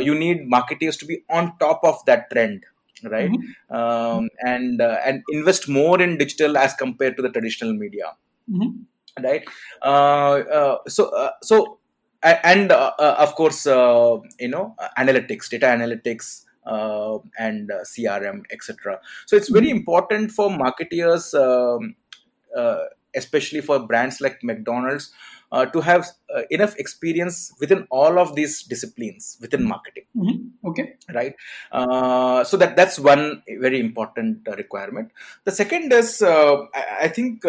you need marketers to be on top of that trend right mm-hmm. um, and uh, and invest more in digital as compared to the traditional media mm-hmm right uh, uh, so uh, so and of course you know analytics data analytics uh, and uh, CRM, etc. So it's very important for marketeers, um, uh, especially for brands like McDonald's, to have enough experience within all of these disciplines within marketing. Mm-hmm. Okay, right. so that that's one very important requirement. The second is, I, I, think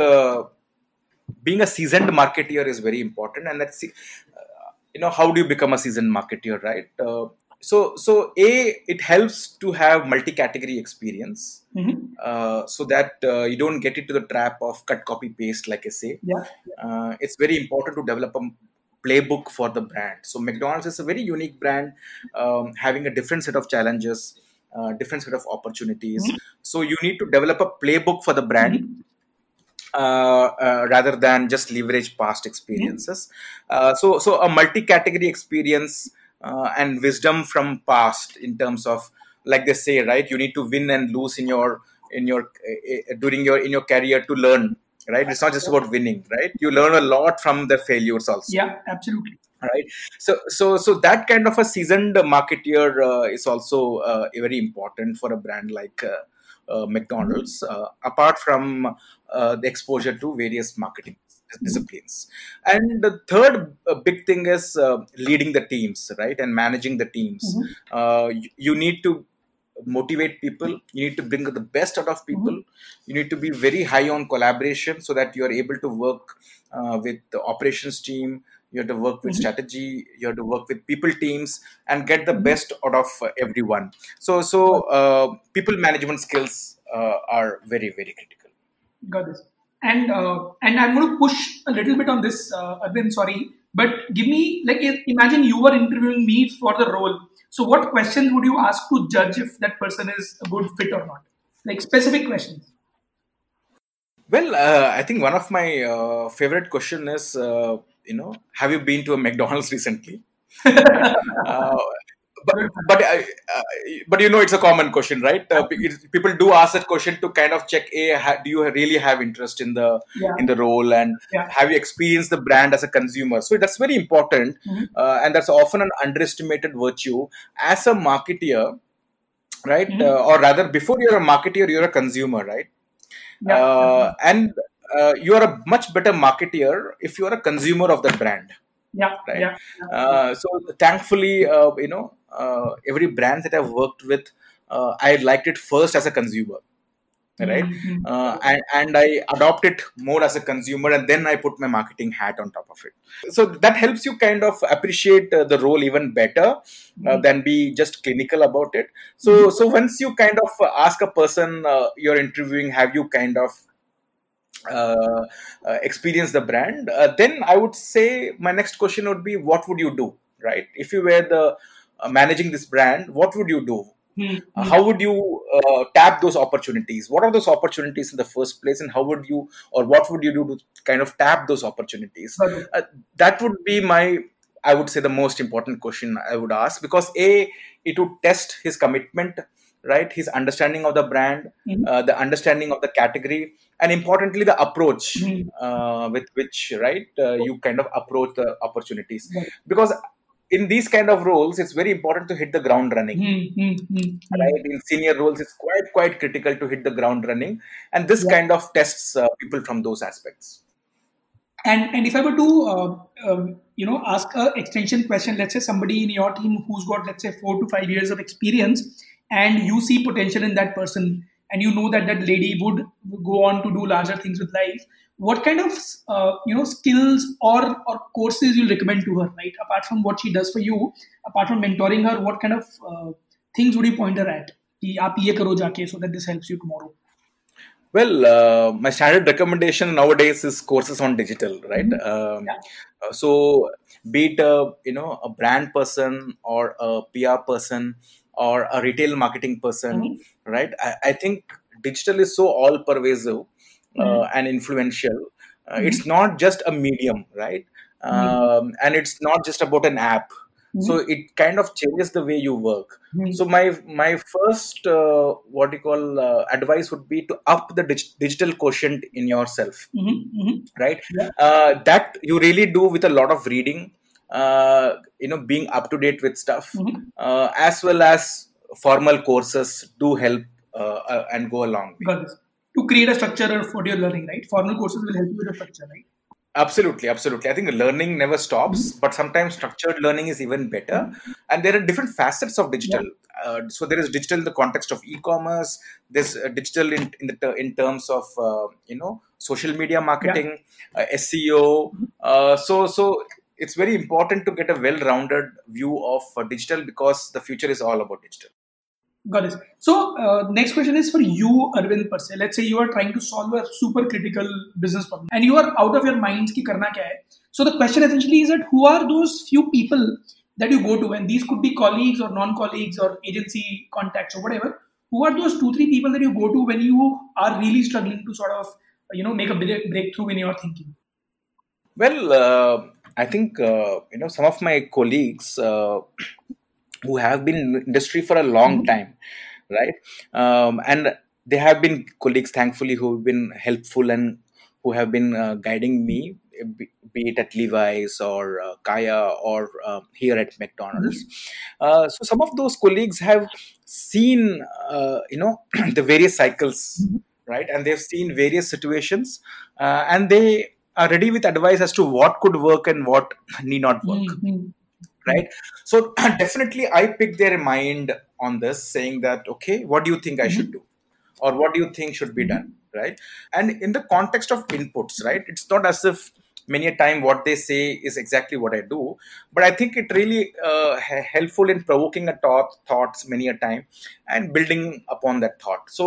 being a seasoned marketeer is very important and that's uh, you know how do you become a seasoned marketeer right uh, so so a it helps to have multi-category experience mm-hmm. uh, so that uh, you don't get into the trap of cut copy paste like i say yeah. Uh, it's very important to develop a playbook for the brand so mcdonald's is a very unique brand um, having a different set of challenges uh, different set of opportunities mm-hmm. so you need to develop a playbook for the brand mm-hmm uh, uh, rather than just leverage past experiences. Uh, so, so a multi-category experience and wisdom from past in terms of, like they say, right? You need to win and lose in your in your during your in your career to learn right? It's not just about winning right? You learn a lot from the failures also. Yeah absolutely. Right? So so so that kind of a seasoned marketeer uh, is also uh, very important for a brand like uh, uh, McDonald's, uh, apart from uh, the exposure to various marketing disciplines. And the third big thing is leading the teams, right, and managing the teams. Mm-hmm. You, you need to motivate people you need to bring the best out of people mm-hmm. you need to be very high on collaboration so that you are able to work uh, with the operations team you have to work with mm-hmm. strategy you have to work with people teams and get the mm-hmm. best out of uh, everyone so so uh, people management skills uh, are very very critical got this and uh, and i'm going to push a little bit on this uh, Arvind, sorry. But give me like imagine you were interviewing me for the role. So what questions would you ask to judge if that person is a good fit or not? Like specific questions. Well, uh, I think one of my uh, favorite question is, uh, you know, have you been to a McDonald's <laughs> recently? <laughs> Uh, but but uh, uh, but you know, it's a common question, right? people do ask that question to kind of check: a do you really have interest in the yeah. in the role, and yeah. have you experienced the brand as a consumer? So that's very important, mm-hmm. and that's often an underestimated virtue as a marketeer, right? Mm-hmm. or rather, before you're a marketeer, you're a consumer, right? yeah. uh, and uh, you are a much better marketeer if you are a consumer of the brand yeah right yeah. Uh, so thankfully uh, you know uh, every brand that i've worked with uh, i liked it first as a consumer right mm-hmm. uh, and, and i adopt it more as a consumer and then i put my marketing hat on top of it so that helps you kind of appreciate uh, the role even better uh, mm-hmm. than be just clinical about it so mm-hmm. so once you kind of ask a person uh, you're interviewing have you kind of uh, uh, experience the brand then i would say my next question would be what would you do right if you were the managing this brand what would you do Mm-hmm. how would you uh, tap those opportunities? What are those opportunities in the first place, and how would you, or what would you do to kind of tap those opportunities? Uh, that would be my, I would say, the most important question I would ask because a it would test his commitment right his understanding of the brand Mhm. uh, the understanding of the category and importantly the approach Mhm. uh, with which right uh, you kind of approach the opportunities Right. because in these kind of roles it's very important to hit the ground running Hmm, hmm, hmm, hmm. right in senior roles it's quite quite critical to hit the ground running and this Yeah. kind of tests uh, people from those aspects And and if I were to uh, um, you know ask a extension question, let's say somebody in your team who's got let's say four to five years of experience, and you see potential in that person and you know that that lady would go on to do larger things with life what kind of uh, you know skills or or courses you recommend to her right apart from what she does for you apart from mentoring her what kind of uh, things would you point her at so that this helps you tomorrow well, uh, my standard recommendation nowadays is courses on digital, right? Mm-hmm. Um, yeah. So, be it a, you know a brand person or a PR person, or a retail marketing person, Mhm. right? I, I think digital is so all pervasive uh, Mhm. and influential. Uh, Mhm. It's not just a medium, right? Um, and it's not just about an app. So it kind of changes the way you work. Mhm. So my my first uh, what you call uh, advice would be to up the dig- digital quotient in yourself, right? Yeah. Uh, that you really do with a lot of reading, uh, you know, being up to date with stuff, Mhm. uh, as well as formal courses do help uh, uh, and go a long way. To create a structure for your learning, right? Formal courses will help you with a structure, right? Absolutely, absolutely. I think learning never stops, but sometimes structured learning is even better. And there are different facets of digital. Uh, so there is digital in the context of e-commerce. There's uh, digital in in, the in terms of uh, you know social media marketing, uh, SEO. Uh, so so it's very important to get a well-rounded view of uh, digital because the future is all about digital. Got it. So, uh, next question is for you, Arvind per se. Let's say you are trying to solve a super critical business problem and you are out of your minds ki karna kya hai. So, the question essentially is that who are those few people that you go to? And these could be colleagues or non colleagues or agency contacts or whatever. Who are those two, three people that you go to when you are really struggling to sort of, you know, make a break- breakthrough in your thinking? Well, uh, I think uh, you know some of my colleagues uh, who have been in industry for a long Mhm. time, right? Um, and they have been colleagues, thankfully, who have been helpful and who have been uh, guiding me, be, it at Levi's or uh, Kaya or uh, here at McDonald's. Uh, so some of those colleagues have seen, uh, you know, <clears throat> the various cycles, Mhm. right? And they've seen various situations, uh, and they are ready with advice as to what could work and what need not work. Mhm. right? So <clears throat> definitely i pick their mind on this saying that okay what do you think i should do? Or what do you think should be done? Right? And in the context of inputs right it's not as if many a time what they say is exactly what i do but i think it really uh, helpful in provoking a thought thoughts many a time and building upon that thought. So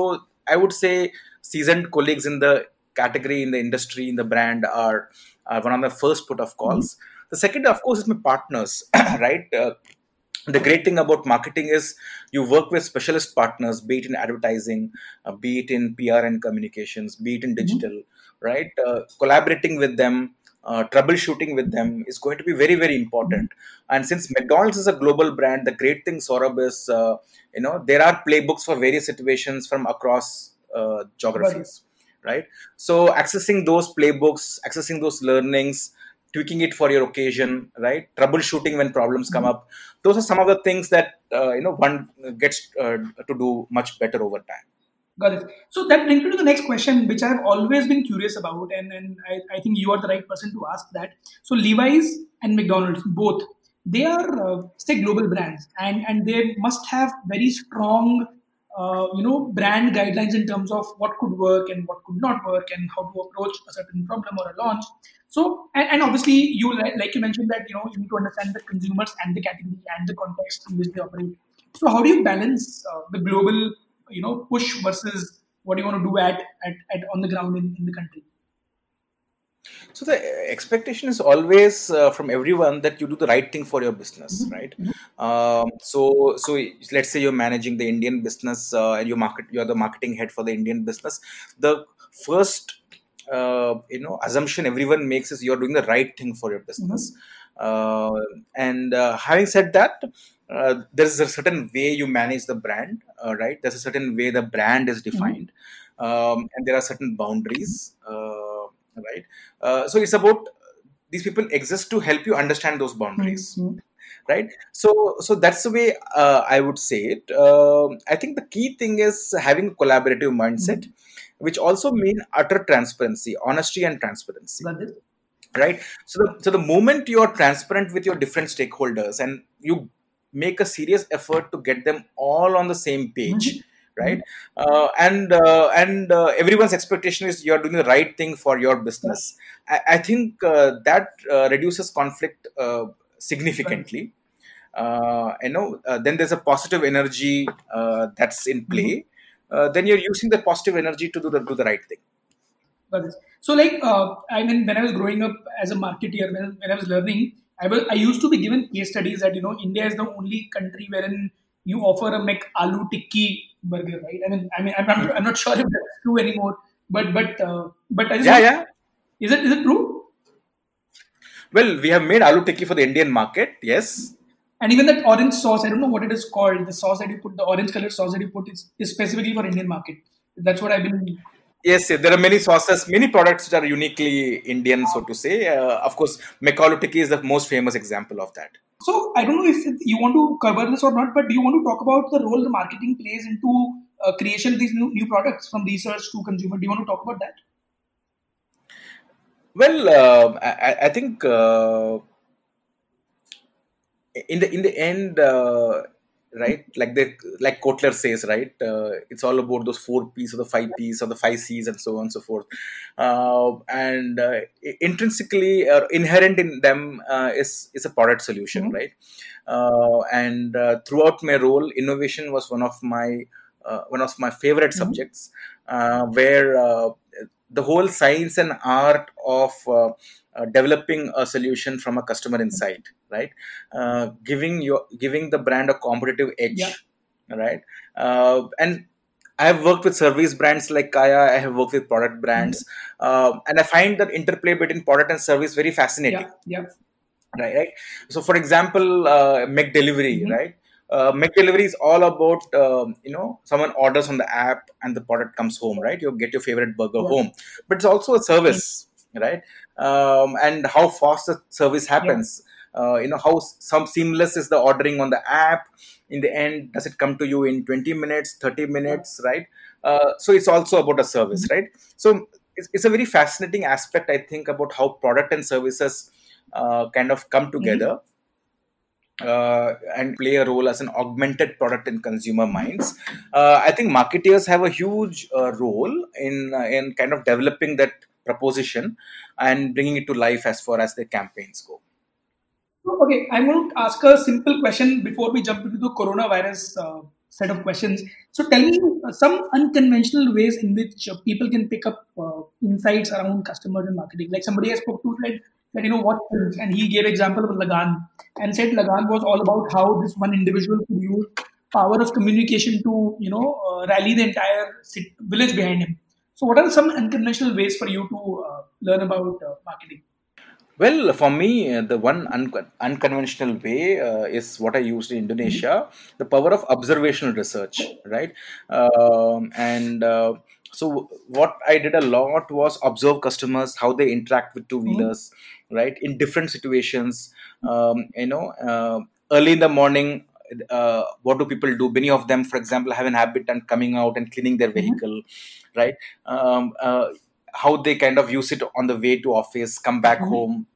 i would say seasoned colleagues in the category in the industry in the brand are, are one of the first put of calls. The second of course is my partners <coughs> right? Uh, the great thing about marketing is you work with specialist partners be it in advertising uh, be it in pr and communications be it in digital right? Uh, collaborating with them uh, troubleshooting with them is going to be very very important. And since mcdonald's is a global brand the great thing saurabh is uh, you know there are playbooks for various situations from across uh, geographies right? So accessing those playbooks accessing those learnings tweaking it for your occasion right? Troubleshooting when problems come up. Those are some of the things that uh, you know one gets uh, to do much better over time. Got it. So that brings me to the next question, which I have always been curious about, and, and I, I think you are the right person to ask that. So Levi's and McDonald's, both, they are uh, say global brands, and and they must have very strong, uh, you know, brand guidelines in terms of what could work and what could not work, and how to approach a certain problem or a launch. So and, and obviously you like, you mentioned that you know you need to understand the consumers and the category and the context in which they operate. So how do you balance uh, the global you know push versus what you want to do at, at, at on the ground in, in the country so the expectation is always uh, from everyone that you do the right thing for your business right? Um, so so let's say you're managing the indian business uh, and you market you're the marketing head for the indian business. The first uh, you know assumption everyone makes is you're doing the right thing for your business. Uh, and uh, having said that uh, there's a certain way you manage the brand, uh, right? There's a certain way the brand is defined, um, and there are certain boundaries, uh, right? Uh, so it's about these people exist to help you understand those boundaries. Mhm. Right, so so that's the way uh, I would say it. Um I think the key thing is having a collaborative mindset, which also mean utter transparency, honesty, and transparency right so the, so the moment you are transparent with your different stakeholders and you make a serious effort to get them all on the same page right? Uh, and uh, and uh, everyone's expectation is you're doing the right thing for your business. I, I think uh, that uh, reduces conflict uh, significantly. Uh, you know uh, then there's a positive energy uh, that's in play. Uh, then you're using the positive energy to do the, do the right thing. So, like, uh, I mean, when I was growing up as a marketeer, when, when I was learning, I was I used to be given case studies that you know India is the only country wherein you offer a McAloo tikki burger, right? I mean, I mean, I'm, I'm, I'm not sure if that's true anymore, but but uh, but I just yeah yeah is it is it true? Well, we have made aloo tikki for the Indian market. Yes. And even that orange sauce, I don't know what it is called. The sauce that you put, the orange colored sauce that you put, is, is specifically for Indian market. That's what I've been. Yes, yes, there are many sauces, many products which are uniquely Indian, so to say. Uh, of course, McAloo tikki is the most famous example of that. So I don't know if you want to cover this or not, but do you want to talk about the role the marketing plays into uh, creation of these new, new products from research to consumer? Do you want to talk about that? Well, uh, I, I- think uh, in the in the end, uh, right? Like the like Kotler says, right? Uh, it's all about those four P's or the five P's or the five C's and so on and so forth. Uh, and uh, intrinsically or inherent in them uh, is is a product solution, Mhm. right? Uh, and uh, throughout my role, innovation was one of my uh, one of my favorite Mhm. subjects, uh, where uh, the whole science and art of uh, developing a solution from a customer insight, right? Uh, giving your giving the brand a competitive edge, Yeah. right? Uh, and I have worked with service brands like Kaya. I have worked with product brands, uh, and I find that interplay between product and service very fascinating Yeah, yeah. right right so for example uh, McDelivery Mhm. right uh, McDelivery is all about um, you know someone orders on the app and the product comes home right you get your favorite burger Yeah. home but it's also a service right um, and how fast the service happens. Uh, you know how some seamless is the ordering on the app. In the end does it come to you in 20 minutes 30 minutes right? Uh, so it's also about a service right? So it's, it's a very fascinating aspect i think about how product and services uh, kind of come together uh, and play a role as an augmented product in consumer minds. Uh, I think marketeers have a huge uh, role in in kind of developing that proposition and bringing it to life as far as their campaigns go. Okay, I'm going to ask a simple question before we jump into the coronavirus uh, set of questions. So, tell me uh, some unconventional ways in which uh, people can pick up uh, insights around customers and marketing. Like somebody I spoke to said that you know what, and he gave example of Lagan and said Lagan was all about how this one individual could use power of communication to you know uh, rally the entire village behind him. So, what are some unconventional ways for you to uh, learn about uh, marketing? Well, for me, uh, the one un- unconventional way uh, is what I used in Indonesia the power of observational research, right? Um, and uh, so, what I did a lot was observe customers, how they interact with two wheelers, right, in different situations. Um, you know, uh, early in the morning, uh, what do people do? Many of them, for example, have an habit and coming out and cleaning their vehicle, right? Um, uh, how they kind of use it on the way to office, come back Mhm. home,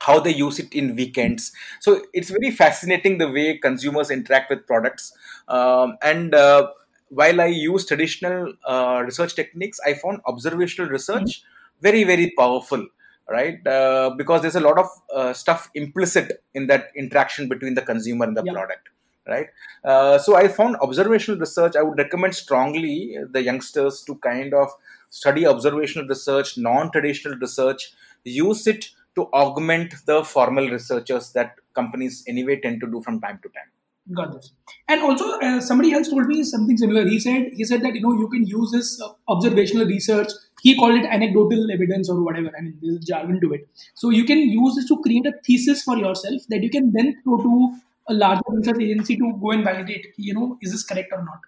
how they use it in weekends. So it's very fascinating the way consumers interact with products. Um, and uh, while I use traditional uh, research techniques, I found observational research very, very powerful. Right, uh, because there's a lot of uh, stuff implicit in that interaction between the consumer and the Yeah. product. Right, uh, so I found observational research. I would recommend strongly the youngsters to kind of study observational research, non-traditional research, use it to augment the formal researchers that companies anyway tend to do from time to time. Got this. And also, uh, somebody else told me something similar. He said he said that you know you can use this uh, observational research. He called it anecdotal evidence or whatever. I mean, there's jargon to it. So you can use this to create a thesis for yourself that you can then throw to a larger research agency to go and validate, you know, is this correct or not?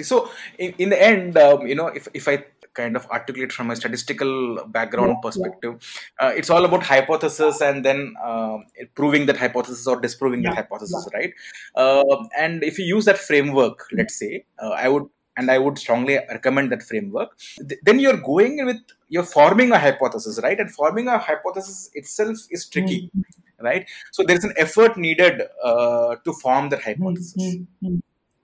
So, in, in the end, um, you know, if, if I kind of articulate from a statistical background yeah, perspective, yeah. Uh, it's all about hypothesis and then uh, proving that hypothesis or disproving yeah, that hypothesis, right? Uh, and if you use that framework, let's say, uh, I would and I would strongly recommend that framework. Th- then you're going with you're forming a hypothesis, right? And forming a hypothesis itself is tricky, mm-hmm. Right? So there's an effort needed uh, to form that hypothesis, mm-hmm.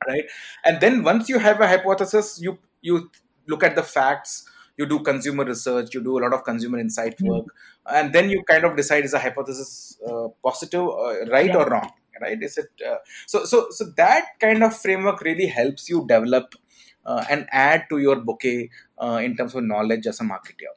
right? And then once you have a hypothesis, you you look at the facts. You do consumer research, you do a lot of consumer insight mm-hmm. work, mm-hmm. and then you kind of decide is a hypothesis uh, positive, uh, right yeah. or wrong, right? Is it uh, so? So so that kind of framework really helps you develop uh, and add to your bouquet uh, in terms of knowledge as a marketer.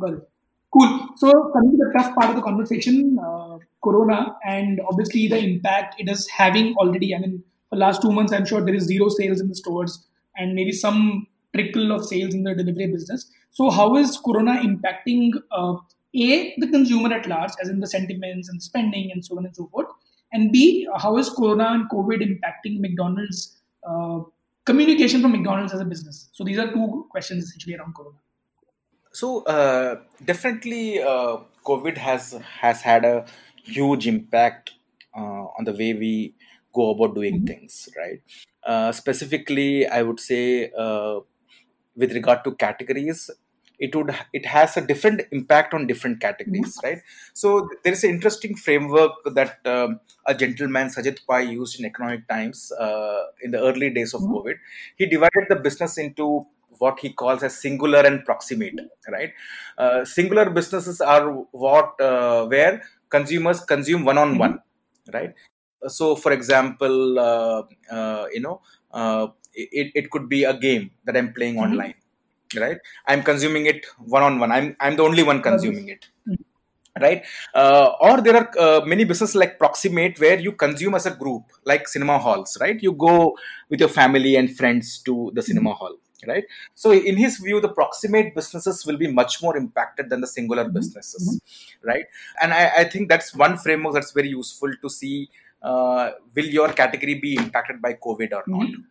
Got it. Cool. So coming to the tough part of the conversation, uh, Corona, and obviously the impact it is having already. I mean, for last two months, I'm sure there is zero sales in the stores, and maybe some trickle of sales in the delivery business. So how is Corona impacting uh, a the consumer at large, as in the sentiments and spending and so on and so forth, and b how is Corona and COVID impacting McDonald's uh, communication from McDonald's as a business? So these are two questions essentially around Corona. So uh, definitely, uh, COVID has has had a huge impact uh, on the way we go about doing mm-hmm. things, right? Uh, specifically, I would say uh, with regard to categories, it would it has a different impact on different categories right so there is an interesting framework that um, a gentleman Sajith Pai used in economic times uh, in the early days of mm-hmm. covid he divided the business into what he calls as singular and proximate right? Uh, singular businesses are what uh, where consumers consume one on one right? So for example uh, uh, you know uh, it, it could be a game that i'm playing mm-hmm. online right? I'm consuming it one on one i'm i'm the only one consuming it right? Uh, or there are uh, many businesses like proximate where you consume as a group like cinema halls right? You go with your family and friends to the cinema mm-hmm. hall right so in his view the proximate businesses will be much more impacted than the singular mm-hmm. businesses mm-hmm. right and I, I, think that's one framework that's very useful to see uh, will your category be impacted by covid or not mm-hmm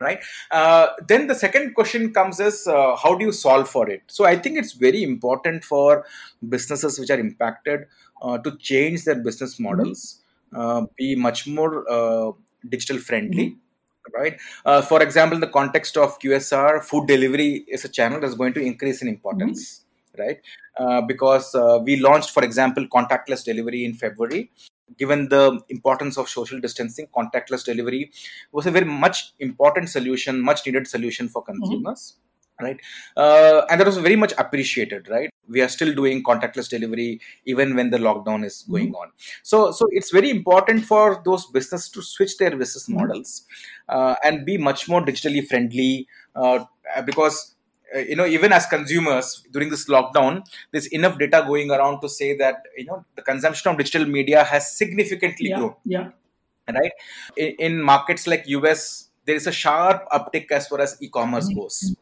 right uh, then the second question comes is uh, how do you solve for it so i think it's very important for businesses which are impacted uh, to change their business models mm-hmm. be much more uh, digital friendly mm-hmm. Right uh, for example in the context of qsr food delivery is a channel that's going to increase in importance mm-hmm. right because we launched for example contactless delivery in february given the importance of social distancing, contactless delivery was a very much important solution, much needed solution for mm-hmm. consumers. Mm-hmm. Right, uh, and that was very much appreciated. Right, we are still doing contactless delivery even when the lockdown is going mm-hmm. on. So, so it's very important for those businesses to switch their business mm-hmm. models uh, and be much more digitally friendly uh, because uh, you know even as consumers during this lockdown there's enough data going around to say that you know the consumption of digital media has significantly yeah, grown yeah right in, in, markets like us there is a sharp uptick as far as e-commerce mm-hmm. goes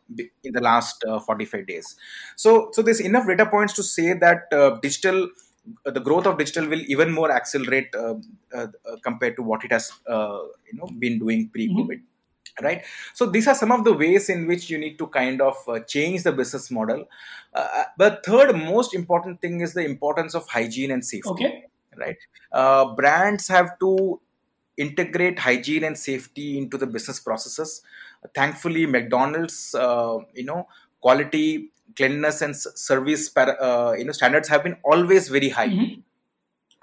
in the last uh, 45 days. So so there's enough data points to say that uh, digital uh, the growth of digital will even more accelerate uh, uh, compared to what it has you know been doing pre-covid mm-hmm. right? So these are some of the ways in which you need to kind of uh, change the business model. Uh, uh, but third most important thing is the importance of hygiene and safety okay. right? Uh, brands have to integrate hygiene and safety into the business processes thankfully mcdonald's uh, you know quality cleanliness and service uh, you know standards have been always very high mm-hmm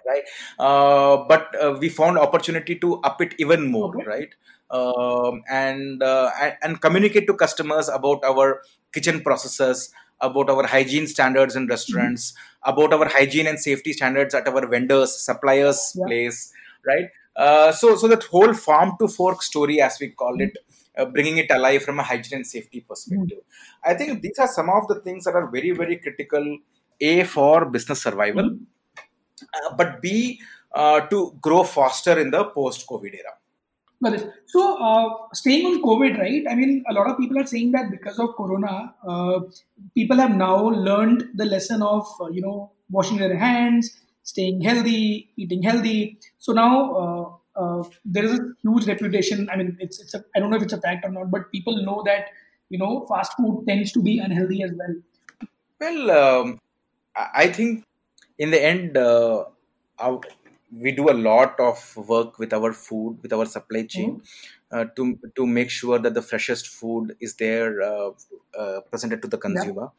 right uh, but uh, we found opportunity to up it even more okay. right um, and, uh, and communicate to customers about our kitchen processes about our hygiene standards in restaurants mm-hmm. about our hygiene and safety standards at our vendors suppliers yeah. place right uh, so so that whole farm to fork story as we call it uh, bringing it alive from a hygiene and safety perspective mm-hmm. i think these are some of the things that are very very critical a for business survival mm-hmm. uh, but b uh, to grow faster in the post covid era Got it. So, uh, staying on COVID, right? I mean, a lot of people are saying that because of Corona, uh, people have now learned the lesson of, uh, you know, washing their hands, staying healthy, eating healthy. So now, uh, uh, there is a huge reputation. I mean, it's it's a, I don't know if it's a fact or not, but people know that you know fast food tends to be unhealthy as well. Well, um, I think in the end, uh, our, we do a lot of work with our food, with our supply chain, uh, to to make sure that the freshest food is there uh, uh, presented to the consumer.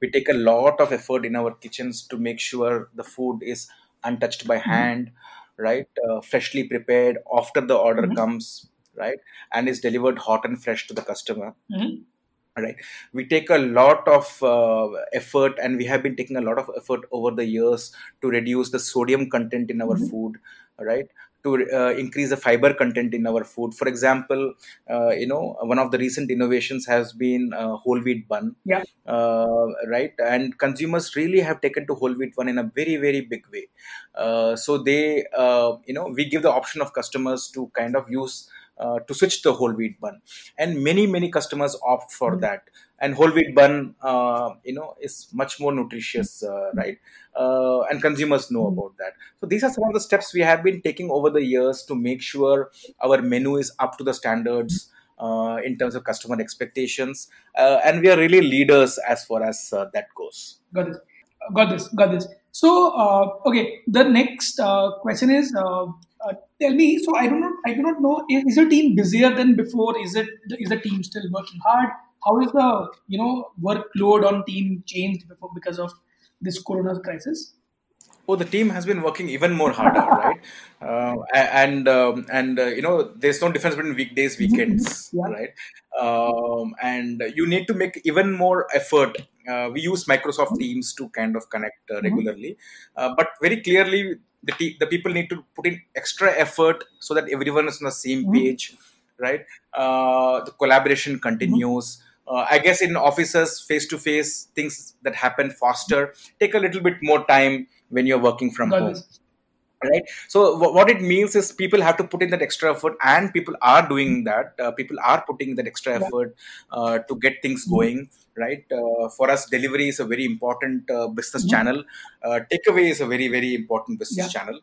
We take a lot of effort in our kitchens to make sure the food is untouched by hand, right? Uh, freshly prepared after the order Mhm. comes, right, and is delivered hot and fresh to the customer Mhm. right we take a lot of uh, effort and we have been taking a lot of effort over the years to reduce the sodium content in our Mhm. food right to uh, increase the fiber content in our food. For example uh, you know one of the recent innovations has been uh, whole wheat bun. Yeah. uh, right? And consumers really have taken to whole wheat bun in a very very big way. Uh, so they uh, you know we give the option of customers to kind of use uh, to switch the whole wheat bun and many many customers opt for Mhm. that and whole wheat bun uh, you know is much more nutritious uh, right uh, and consumers know Mhm. about that so these are some of the steps we have been taking over the years to make sure our menu is up to the standards uh, in terms of customer expectations uh, and we are really leaders as far as uh, that goes Got this. Got this. Got this. So, uh, okay, the next uh, question is: Tell me. So, I do not. I do not know. Is, is your team busier than before? Is it? Is the team still working hard? How is the you know workload on team changed before because of this Corona crisis? Oh, the team has been working even more harder, <laughs> right? Uh, and um, and uh, you know, there's no difference between weekdays, weekends, Yeah. right? Um, and you need to make even more effort. Uh, we use Microsoft Teams to kind of connect uh, Mhm. regularly, uh, but very clearly, the te- the people need to put in extra effort so that everyone is on the same Mhm. page, right? Uh, the collaboration continues. Uh, I guess in offices, face to face, things that happen faster take a little bit more time when you're working from Got home this. Right so wh- what it means is people have to put in that extra effort and people are doing that uh, people are putting that extra effort uh, to get things Mhm. going right uh, for us delivery is a very important uh, business Mhm. channel uh, takeaway is a very very important business Yeah. channel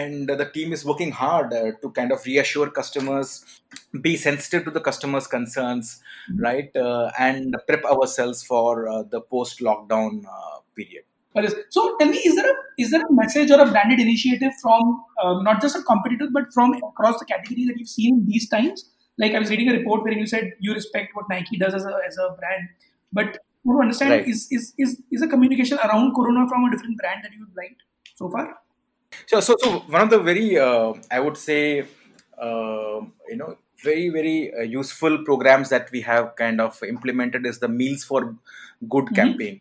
and uh, the team is working hard uh, to kind of reassure customers be sensitive to the customers concerns Mhm. right uh, and prep ourselves for uh, the post lockdown uh, period So, tell me, is there a is there a message or a branded initiative from uh, not just a competitor but from across the category that you've seen these times? Like I was reading a report wherein you said you respect what Nike does as a as a brand, but I want to understand Right. is is is is a communication around Corona from a different brand that you've liked so far? So, so, so one of the very, uh, I would say, uh, you know, very, very uh, useful programs that we have kind of implemented is the Meals for Good Mhm. campaign,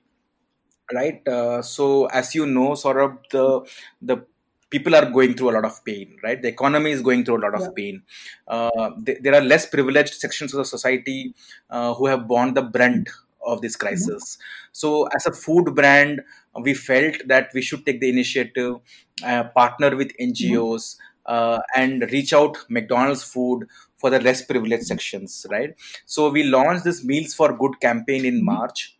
right? Uh, so, as you know, sort of the the people are going through a lot of pain, right? The economy is going through a lot of Yeah. pain. Uh, th- there are less privileged sections of the society uh, who have borne the brunt of this crisis. So, as a food brand, we felt that we should take the initiative, uh, partner with NGOs, uh, and reach out McDonald's food for the less privileged sections, right? So, we launched this Meals for Good campaign in Mhm. March.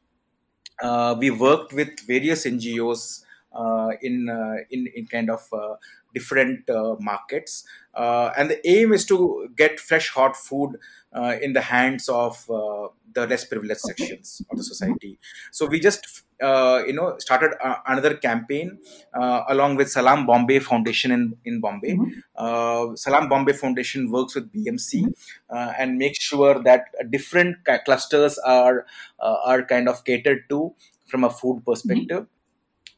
Uh, we worked with various NGOs uh, in, uh, in in kind of uh, different uh, markets, uh, and the aim is to get fresh hot food uh, in the hands of uh, the less privileged sections of the society. So we just uh, you know started uh, another campaign uh, along with Salaam Bombay Foundation in in Bombay. Mhm. Uh, Salaam Bombay Foundation works with BMC Mhm. uh, and makes sure that different clusters are uh, are kind of catered to from a food perspective.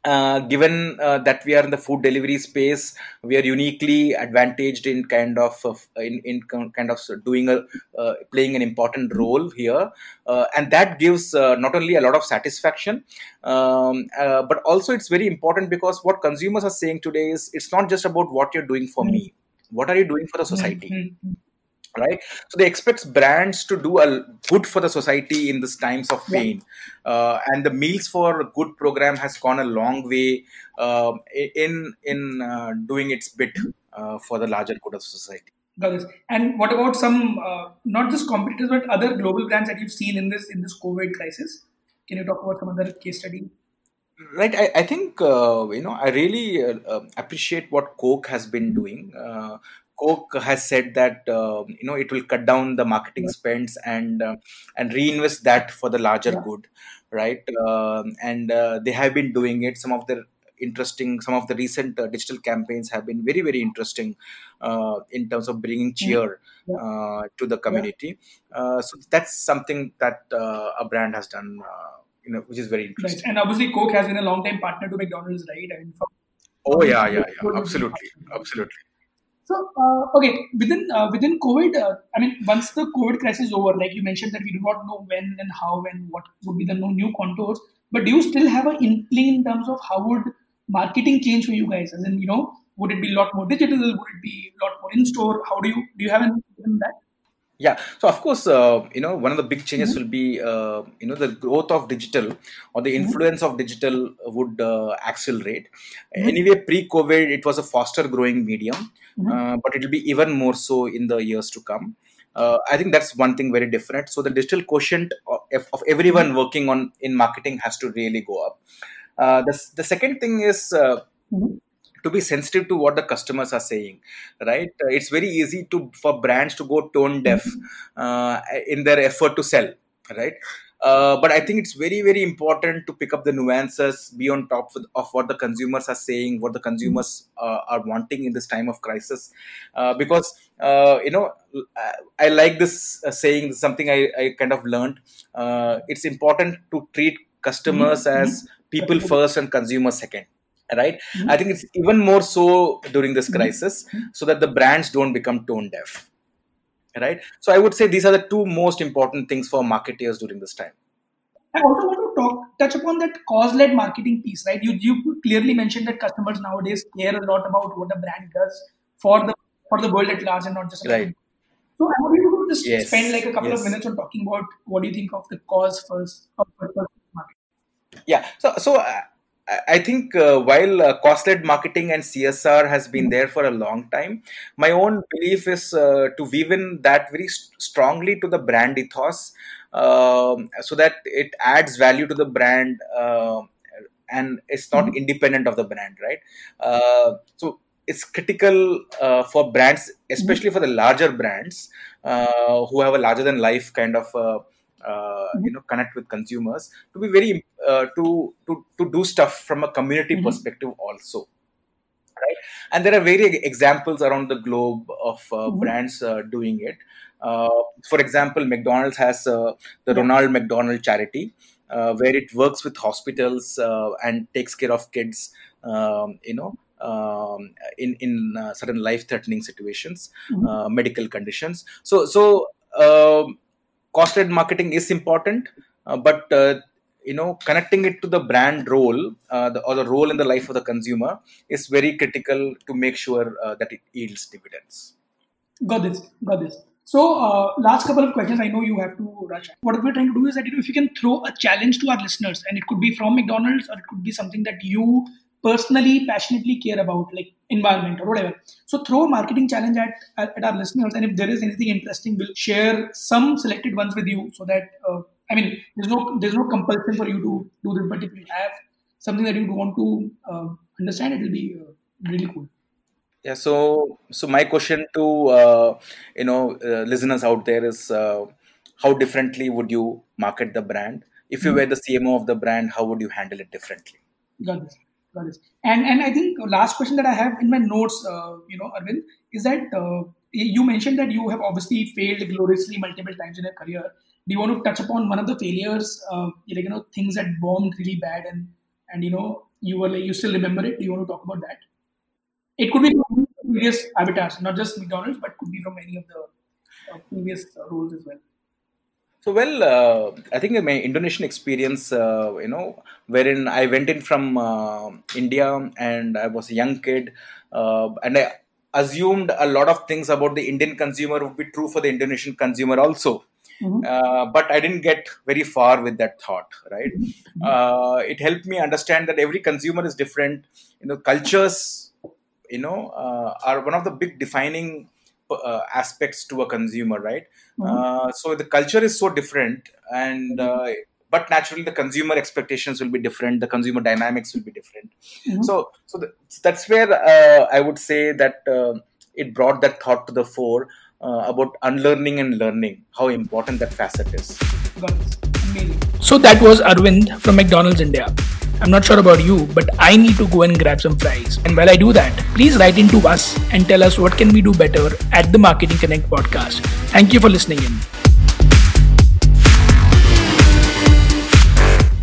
Uh, given uh, that we are in the food delivery space, we are uniquely advantaged in kind of of- in, in kind of doing a uh, playing an important role here, uh, and that gives uh, not only a lot of satisfaction, um, uh, but also it's very important because what consumers are saying today is it's not just about what you're doing for me. What are you doing for the society? Mhm. Right so they expect brands to do a good for the society in this times of Yeah. pain uh, and the meals for good program has gone a long way uh, in in uh, doing its bit uh, for the larger good of society Got this. And what about some uh, not just competitors but other global brands that you've seen in this in this COVID crisis? Can you talk about some other case study? right i, I think uh, you know i really uh, uh, appreciate what coke has been doing uh, Coke has said that uh, you know it will cut down the marketing spends and uh, and reinvest that for the larger Yeah. good, right? Um, and uh, they have been doing it. Some of the interesting, some of the recent uh, digital campaigns have been very very interesting uh, in terms of bringing cheer Yeah. uh, to the Yeah. community. Uh, so that's something that uh, a brand has done, uh, you know, which is very Right. interesting. And obviously, Coke has been a long time partner to McDonald's, right? I mean, from Oh yeah, yeah, yeah, absolutely, absolutely. So, uh, okay, within uh, within COVID, uh, I mean, once the COVID crisis is over, like you mentioned that we do not know when and how and what would be the new contours. But do you still have an inkling in terms of how would marketing change for you guys? As in, you know, would it be a lot more digital? Would it be a lot more in store? How do you do you have an in that? Yeah, so of course, uh, you know, one of the big changes Mhm. will be, uh, you know, the growth of digital or the Mhm. influence of digital would uh, accelerate. Mhm. Anyway, pre-COVID, it was a faster growing medium, Mhm. uh, but it will be even more so in the years to come. Uh, I think that's one thing very different. So the digital quotient of, of everyone working on in marketing has to really go up. Uh, the, the second thing is uh, Mhm. To be sensitive to what the customers are saying right? Uh, it's very easy to for brands to go tone deaf uh, in their effort to sell right? Uh, but i think it's very very important to pick up the nuances be on top of, of what the consumers are saying what the consumers uh, are wanting in this time of crisis. Uh, because uh, you know I, I like this uh, saying something I, I kind of learned. Uh, it's important to treat customers Mhm. as people first and consumers second right Mhm. i think it's even more so during this Mhm. crisis so that the brands don't become tone deaf right so i would say these are the two most important things for marketeers during this time I also want to talk touch upon that cause-led marketing piece, right? You you clearly mentioned that customers nowadays care a lot about what a brand does for the for the world at large and not just Right. So I want you to just Yes. spend like a couple Yes. of minutes on talking about what do you think of the cause first of purpose marketing. yeah so so uh, I think uh, while uh, cause-led marketing and CSR has been there for a long time, my own belief is uh, to weave in that very st- strongly to the brand ethos, um, so that it adds value to the brand uh, and it's not Mhm. independent of the brand, right? Uh, so it's critical uh, for brands, especially for the larger brands uh, who have a larger than life kind of. Uh, uh, you know connect with consumers to be very uh, to to to do stuff from a community Mhm. perspective also right and there are various examples around the globe of uh, Mhm. brands uh, doing it uh, for example mcdonald's has uh, the ronald mcdonald charity uh, where it works with hospitals uh, and takes care of kids um, you know um, in in uh, certain life threatening situations Mhm. uh, medical conditions so so um, cause-led marketing is important uh, but uh, you know connecting it to the brand role uh, the, or the role in the life of the consumer is very critical to make sure uh, that it yields dividends Got this. Got this. So, uh, last couple of questions. I know you have to rush. What we're trying to do is that if you can throw a challenge to our listeners, and it could be from McDonald's or it could be something that you personally, passionately care about, like environment or whatever. So, throw a marketing challenge at, at, our listeners, and if there is anything interesting, we'll share some selected ones with you, so that uh, I mean, there's no there's no compulsion for you to do this, but if you have something that you want to uh, understand, it will be uh, really cool. yeah so so my question to uh, you know uh, listeners out there is uh, how differently would you market the brand if you Mhm. were the cmo of the brand how would you handle it differently Got this. Got. And and I think last question that I have in my notes, uh, you know, Arvind, is that uh, you mentioned that you have obviously failed gloriously multiple times in your career. Do you want to touch upon one of the failures, uh, like you know, things that bombed really bad, and and you know, you were like you still remember it? Do you want to talk about that? It could be previous avatars, not just McDonald's, but could be from any of the uh, previous uh, roles as well. So well, uh, I think my Indonesian experience, uh, you know, wherein I went in from uh, India and I was a young kid, uh, and I assumed a lot of things about the Indian consumer would be true for the Indonesian consumer also. Mhm. Uh, but I didn't get very far with that thought, right? Uh, it helped me understand that every consumer is different. You know, cultures, you know, uh, are one of the big defining uh, aspects to a consumer, right? Mhm. Uh, so the culture is so different, and uh, but naturally the consumer expectations will be different. The consumer dynamics will be different. Mhm. So, so the, that's where uh, I would say that uh, it brought that thought to the fore uh, about unlearning and learning, how important that facet is. Amazing. So that was Arvind from McDonald's India. I'm not sure about you, but I need to go and grab some fries. And while I do that, please write into us and tell us what can we do better at the Marketing Connect podcast. Thank you for listening in.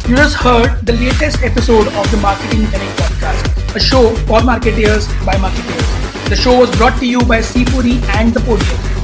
You just heard the latest episode of the Marketing Connect podcast, a show for marketers by marketers. The show was brought to you by Sipuri and The Podium.